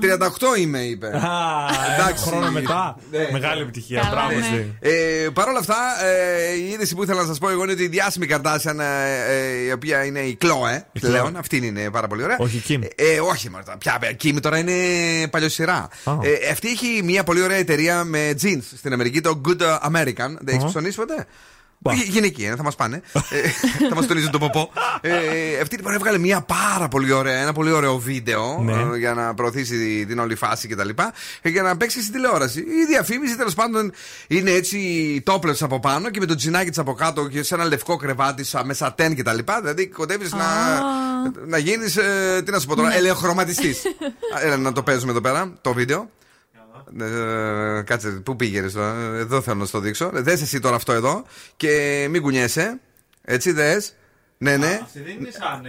38 είμαι, είπε. Α, ένα χρόνο μετά. Ναι. Μεγάλη επιτυχία. Καλά, Μπράβο, ναι. Ζή. Ε, Παρ' όλα αυτά, ε, η είδηση που ήθελα να σας πω εγώ είναι ότι η διάσημη Καρτάσιαν, ε, ε, η οποία είναι η Κλόε Η πλέον, Chloe. αυτή είναι πάρα πολύ ωραία. Όχι η Kim. Ε, ε, όχι, μωρέ, πια, πια, Kim τώρα είναι παλιοσυρά. Α. Ε, αυτή έχει μια πολύ ωραία εταιρεία με jeans στην Αμερική, το Good American. Δεν έχεις Α. ψωνίσει ποτέ; Μπα. Γε- Γυναική, ε, θα μας πάνε. Ε, θα μας τονίζουν το ποπό. Ε, αυτή λοιπόν έβγαλε μια πάρα πολύ ωραία, ένα πολύ ωραίο βίντεο Ναι. ε, για να προωθήσει την όλη φάση κτλ. Και για να παίξει στην τηλεόραση. Η διαφήμιση τέλος πάντων είναι έτσι τόπλε από πάνω και με το τζινάκι της από κάτω και σε ένα λευκό κρεβάτι σα- με σατέν κτλ. Δηλαδή κοντεύεις να, να γίνεις. τι να σου πω τώρα, Ναι. ελεοχρωματιστής. Έλα να το παίζουμε εδώ πέρα, το βίντεο. Ε, κάτσε, πού πήγαινες τώρα; Εδώ θέλω να στο δείξω. Δες εσύ τώρα αυτό εδώ και μην κουνιέσαι. Έτσι, δες. Ναι, ναι. δεν είναι σαν.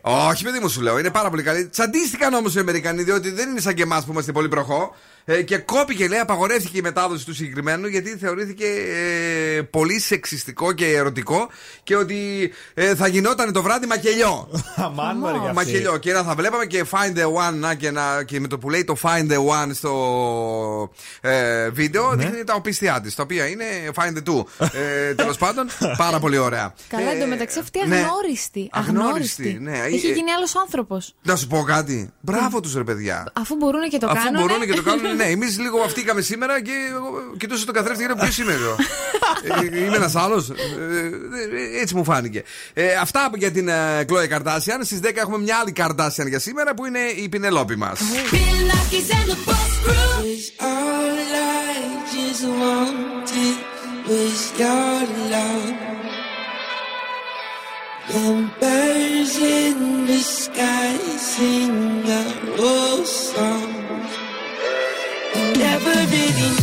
Όχι, παιδί μου, σου λέω. Είναι πάρα πολύ καλή. Τσαντίστηκαν όμως οι Αμερικανοί, διότι δεν είναι σαν και εμάς που είμαστε πολύ προχώ. Ε, και κόπηκε, λέει, απαγορεύτηκε η μετάδοση του συγκεκριμένου γιατί θεωρήθηκε ε, πολύ σεξιστικό και ερωτικό και ότι ε, θα γινόταν το βράδυ μακελιό. Αμάν, μωρέ, για αυτή. Μακελιό. Και να θα βλέπαμε και Find the One να, και, να, και με το που λέει το Find the One στο ε, βίντεο Ναι. δείχνει τα οπίστια της. Τα οποία είναι Find the Two. ε, Τέλος πάντων, πάρα πολύ ωραία. Καλά, Ε, εντωμεταξύ αυτή ναι. Αγνώριστη. Αγνώριστη, ναι. Έχει Ε, γίνει άλλος άνθρωπος. Να σου πω κάτι. Μπράβο τους ρε παιδιά. Αφού μπορούν και το Αφού κάνουν. μπορούν και το κάνουν, ναι. Εμείς λίγο βαφτήκαμε σήμερα και εγώ κοιτούσα τον καθρέφτη και λέω ποιος είμαι εδώ; Ε, Είμαι ένας άλλος. Έτσι μου φάνηκε. Ε, Αυτά για την Κλόε Καρτάσιαν. Στις 10 έχουμε μια άλλη Καρτάσιαν για σήμερα που είναι η Πινελόπη μας. All I just wanted was your love. And in the sky sing a old song. Never really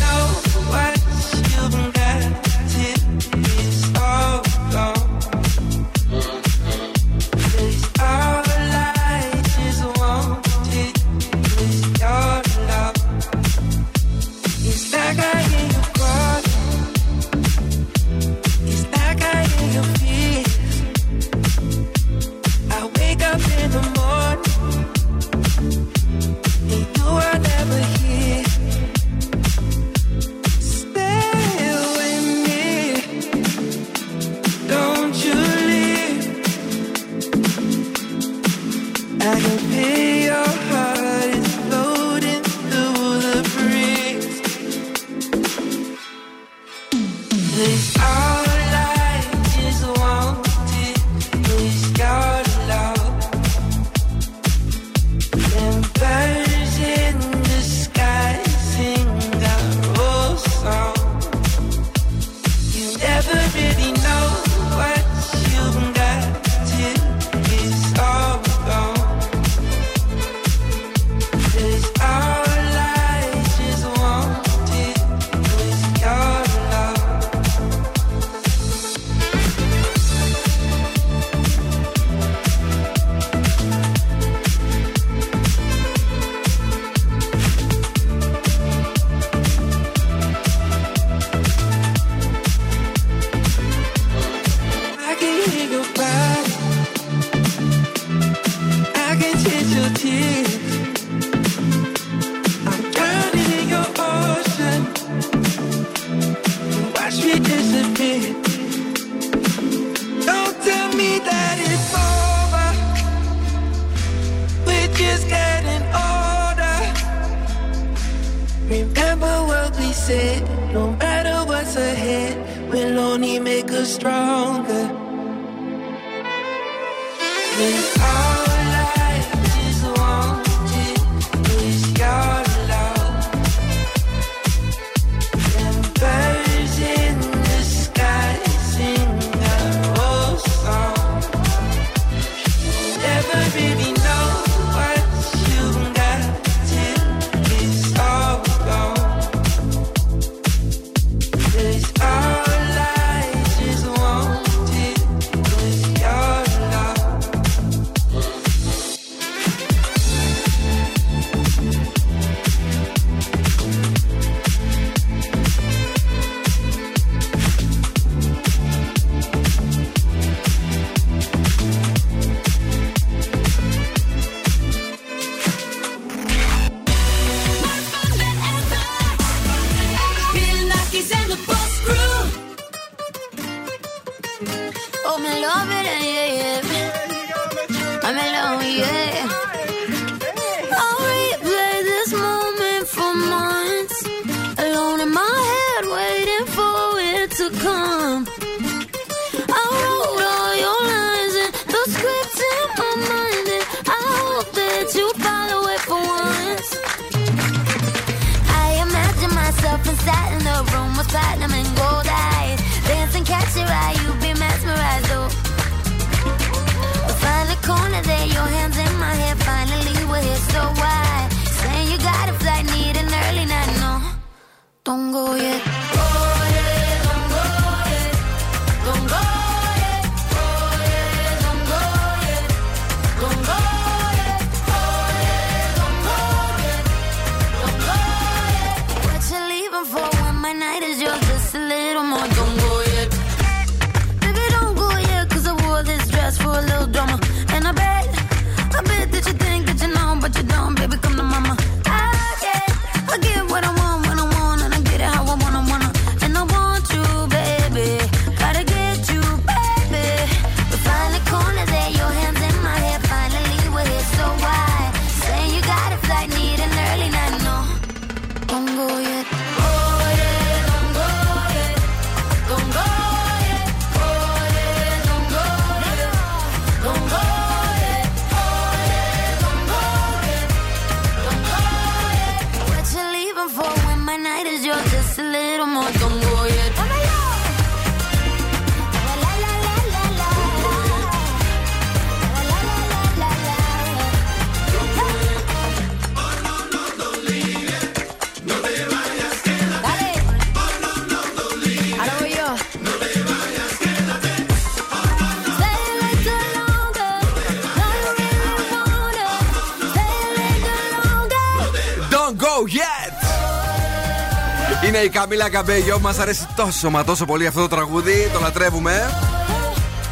Καμίλα Καμπέγιο. Μας αρέσει τόσο μα τόσο πολύ αυτό το τραγούδι. Το λατρεύουμε.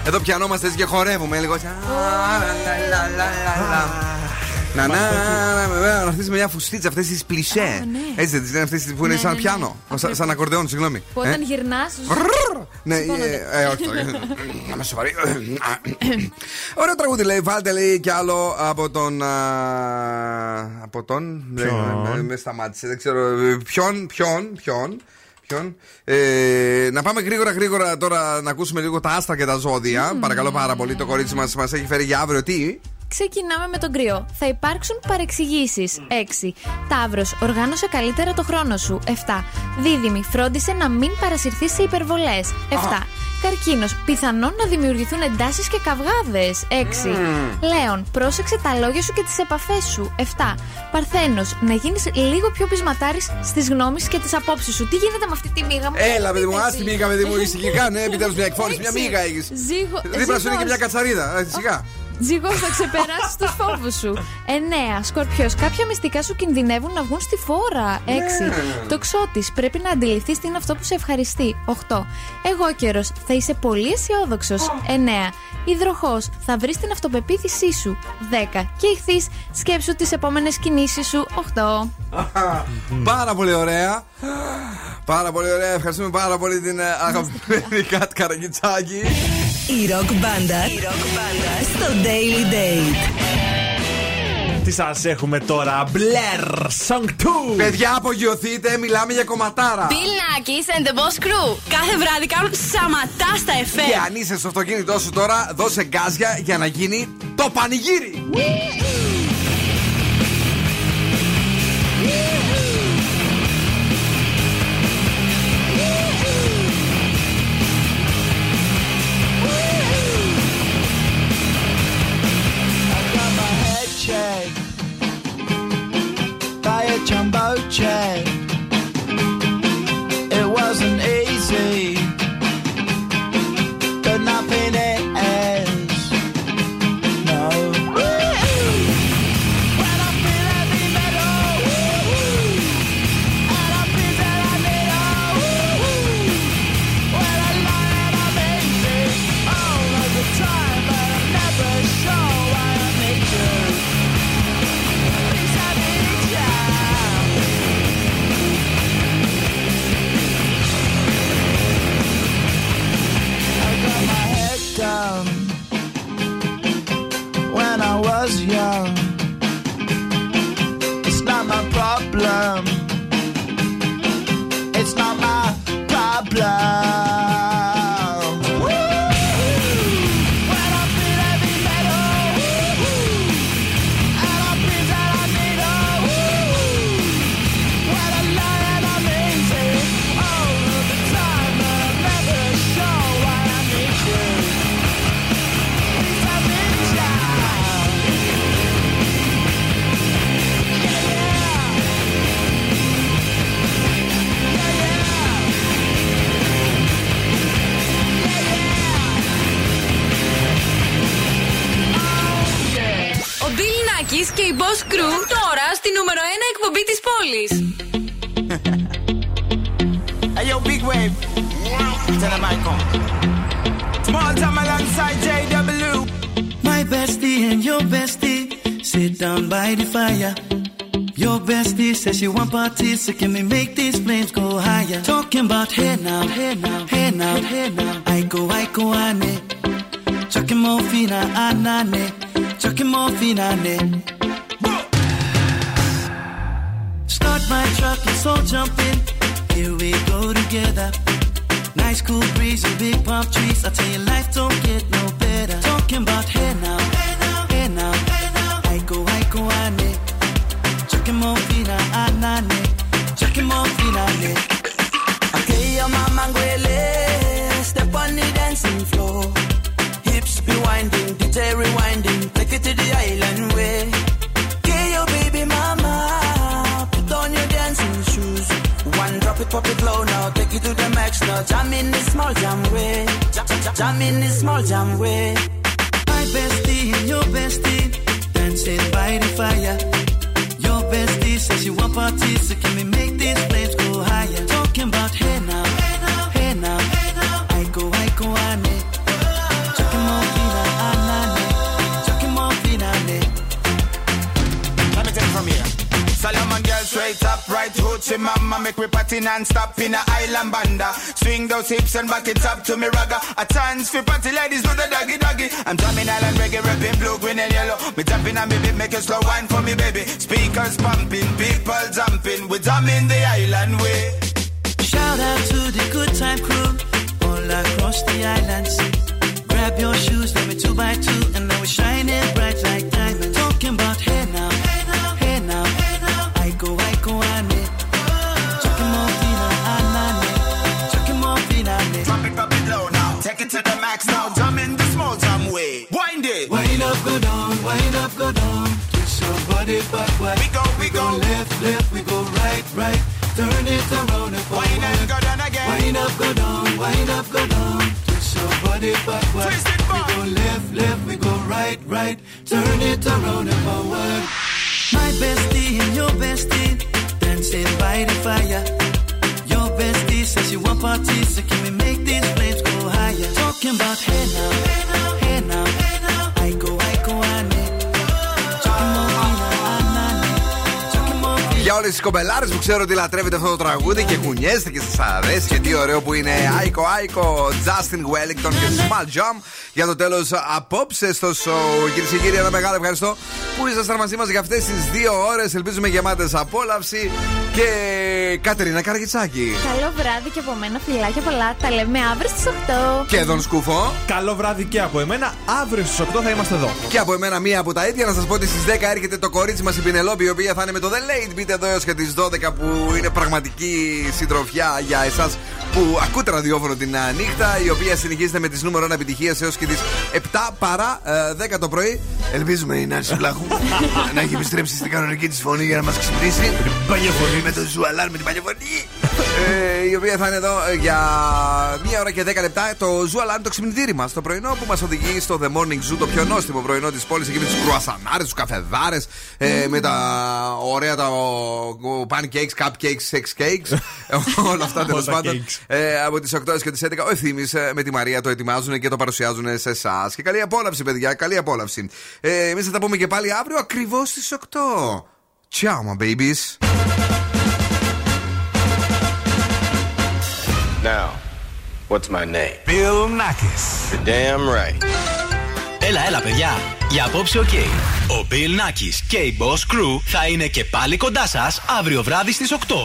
Εδώ πιανόμαστε έτσι και χορεύουμε λίγο. έτσι. Α, λα, λα, λα, λα, λα. Να, να, να, να, να χτίσει μια φουστίτσα, αυτές τις πλισέ. Έτσι δεν τις λένε αυτές που είναι Ναι, σαν ναι, πιάνο. ναι. Σαν- Σαν ακορντεόν, συγγνώμη. Που Ε; όταν γυρνά. Ναι, ε, ε, όχι. το- Να είμαι σοβαρή. Ωραίο τραγούδι λέει. Βάλτε λέει κι άλλο από τον. Α, Από τον. Ποιον; Δεν- Με σταμάτησε. Δεν ξέρω. ε, Ποιον, ποιον, ποιον. Ποιον. Ε, να πάμε γρήγορα γρήγορα τώρα να ακούσουμε λίγο τα άστρα και τα ζώδια. Παρακαλώ πάρα πολύ. Το κορίτσι μας μας έχει φέρει για αύριο τι; Ξεκινάμε με τον κρυό. Θα υπάρξουν παρεξηγήσεις. 6. Ταύρος, οργάνωσε καλύτερα το χρόνο σου. 7. Δίδυμη, φρόντισε να μην παρασυρθείς σε υπερβολές. 7. Καρκίνος, πιθανόν να δημιουργηθούν εντάσεις και καυγάδες. 6. Λέων, πρόσεξε τα λόγια σου και τις επαφές σου. 7. Παρθένος, να γίνεις λίγο πιο πεισματάρης στις γνώμε και τις απόψεις σου. Τι γίνεται με αυτή τη μίγα μου; Έλα, παιδί μου, Πείτε ας τη εσύ. μίγα, παιδί μου, ησυχικά. Ναι, επιτέλους μια εκφώνηση, μια Έξι. μίγα έχεις. Ζύγο- Δίπλα σου είναι και ζυγός. μια κατσαρίδα. Ε, Σιγά. Ζυγό, θα ξεπεράσεις τους φόβους σου. 9. Σκορπιός, κάποια μυστικά σου κινδυνεύουν να βγουν στη φόρα. 6. Τοξότη, πρέπει να αντιληφθείς τι είναι αυτό που σε ευχαριστεί. 8. Εγώ καιρο, θα είσαι πολύ αισιόδοξος. 9. Υδροχός, θα βρεις την αυτοπεποίθησή σου. 10. Και ηχθείς, σκέψου τις επόμενες κινήσεις σου. 8. Πάρα πολύ ωραία. Πάρα πολύ ωραία. Ευχαριστούμε πάρα πολύ την ε, αγαπημένη Κάτ Καραγκιτσάκη. Η ροκ μπάντα στο Daily Date. Τι σας έχουμε τώρα, Blair Song 2. Παιδιά, απογειωθείτε, μιλάμε για κομματάρα. Bill Nackis and the Boss Crew. Κάθε βράδυ κάνουν σαματά στα εφέ. Και αν είσαι στο αυτοκίνητό σου τώρα, δώσε γκάζια για να γίνει το πανηγύρι. try. um, εκπομπή της πόλης. Hey yo, big wave. Tell them I come. Small time alongside JW. My bestie and your bestie sit down by the fire. Your bestie says she want parties, so can we make these flames go higher? Talking about hey now, hey now, hey now, hey now. I go, I go, ane. Chucking more fina, anane. Chucking more fina, ane. My truck, let's all jump in. Here we go together. Nice cool breeze and big palm trees. I tell you, life don't get no better. Talking about hey now, small jam way. Jam, in the small jam way. Non-stop in a island banda. Swing those hips and back it up to me ragga. A chance for party ladies do the doggy doggy. I'm drumming island reggae, rapping blue, green and yellow. Me jumping on me beat, make a slow wine for me baby. Speakers pumping, people jumping. We drumming the island way. Shout out to the good time crew all across the islands. Grab your shoes, let me two by two, and now we're shining bright like diamonds. Talking about it to the max now Jam in the small jam way Wind it Wind up, go down, wind up, go down. Twist your body backward. We go, we go. left, left, we go right, right. Turn it around and forward. Wind and go down again Wind up, go down, wind up, go down. Twist your body backward. Twist it back. We go left, left, we go right, right. Turn it around and forward. My bestie and your bestie dancing by the fire. Your bestie says she want parties, so can we make these flames higher? Talking about hey now, hey now, Για όλες τις κομπελάρε που ξέρω ότι λατρεύετε αυτό το τραγούδι και κουνιέστε και σας αρέσει και τι ωραίο που είναι Άικο Άικο, Justin Wellington και Small Jump για το τέλος απόψε στο show. Κυρίες και κύριοι, ένα μεγάλο ευχαριστώ που ήσασταν μαζί μας για αυτές τις δύο ώρες. Ελπίζουμε γεμάτες απόλαυση και Κατερίνα Καραγιτσάκη. Καλό βράδυ και από μένα, φιλάκια πολλά. Τα λέμε αύριο στις 8. Και τον Σκούφο. Καλό βράδυ και από εμένα. Αύριο στις 8 θα είμαστε εδώ. Και από εμένα μία από τα ίδια να σας πω ότι στις 10 έρχεται το κορίτσι μας η Πινελόπη, η οποία θα είναι με το The Late. Μπείτε εδώ έως και τις 12 που είναι πραγματική συντροφιά για εσάς που ακούτε ραδιόφωνο την α, νύχτα. Η οποία συνεχίζεται με τις νούμερο 1 επιτυχίες έως και τις 7 παρά ε, 10 το πρωί. Ελπίζουμε η Νάνση Βλάχου να έχει επιστρέψει στην κανονική της φωνή για να μας ξυπνήσει. Παλιά φωνή. Με το ζουαλάρ με την παλιά φωνή. ε, η οποία θα είναι εδώ ε, για μία ώρα και δέκα λεπτά. Το ζουαλάρ το ξυπνητήρι μας το πρωινό που μας οδηγεί στο The Morning Zoo, το πιο νόστιμο πρωινό της πόλης εκεί με τι κρουασανάρες, τους καφεδάρες, ε, με τα ωραία τα ο, pancakes, cupcakes, sex cakes. όλα αυτά τέλος Όλα τα πάντων. cakes. Ε, από τις 8 έως και τις 11 ο ευθύνη με τη Μαρία το ετοιμάζουν και το παρουσιάζουν σε εσάς. Και καλή απόλαυση, παιδιά, καλή απόλαυση. Ε, Εμείς θα τα πούμε και πάλι αύριο ακριβώς στις 8. Ciao, my babies. Now, what's my name? Bill Nakis. You're damn right. Έλα, έλα, παιδιά. Για απόψε, οκ. Ο Bill Nakis και η Boss Crew θα είναι και πάλι κοντά σας αύριο βράδυ στις 8.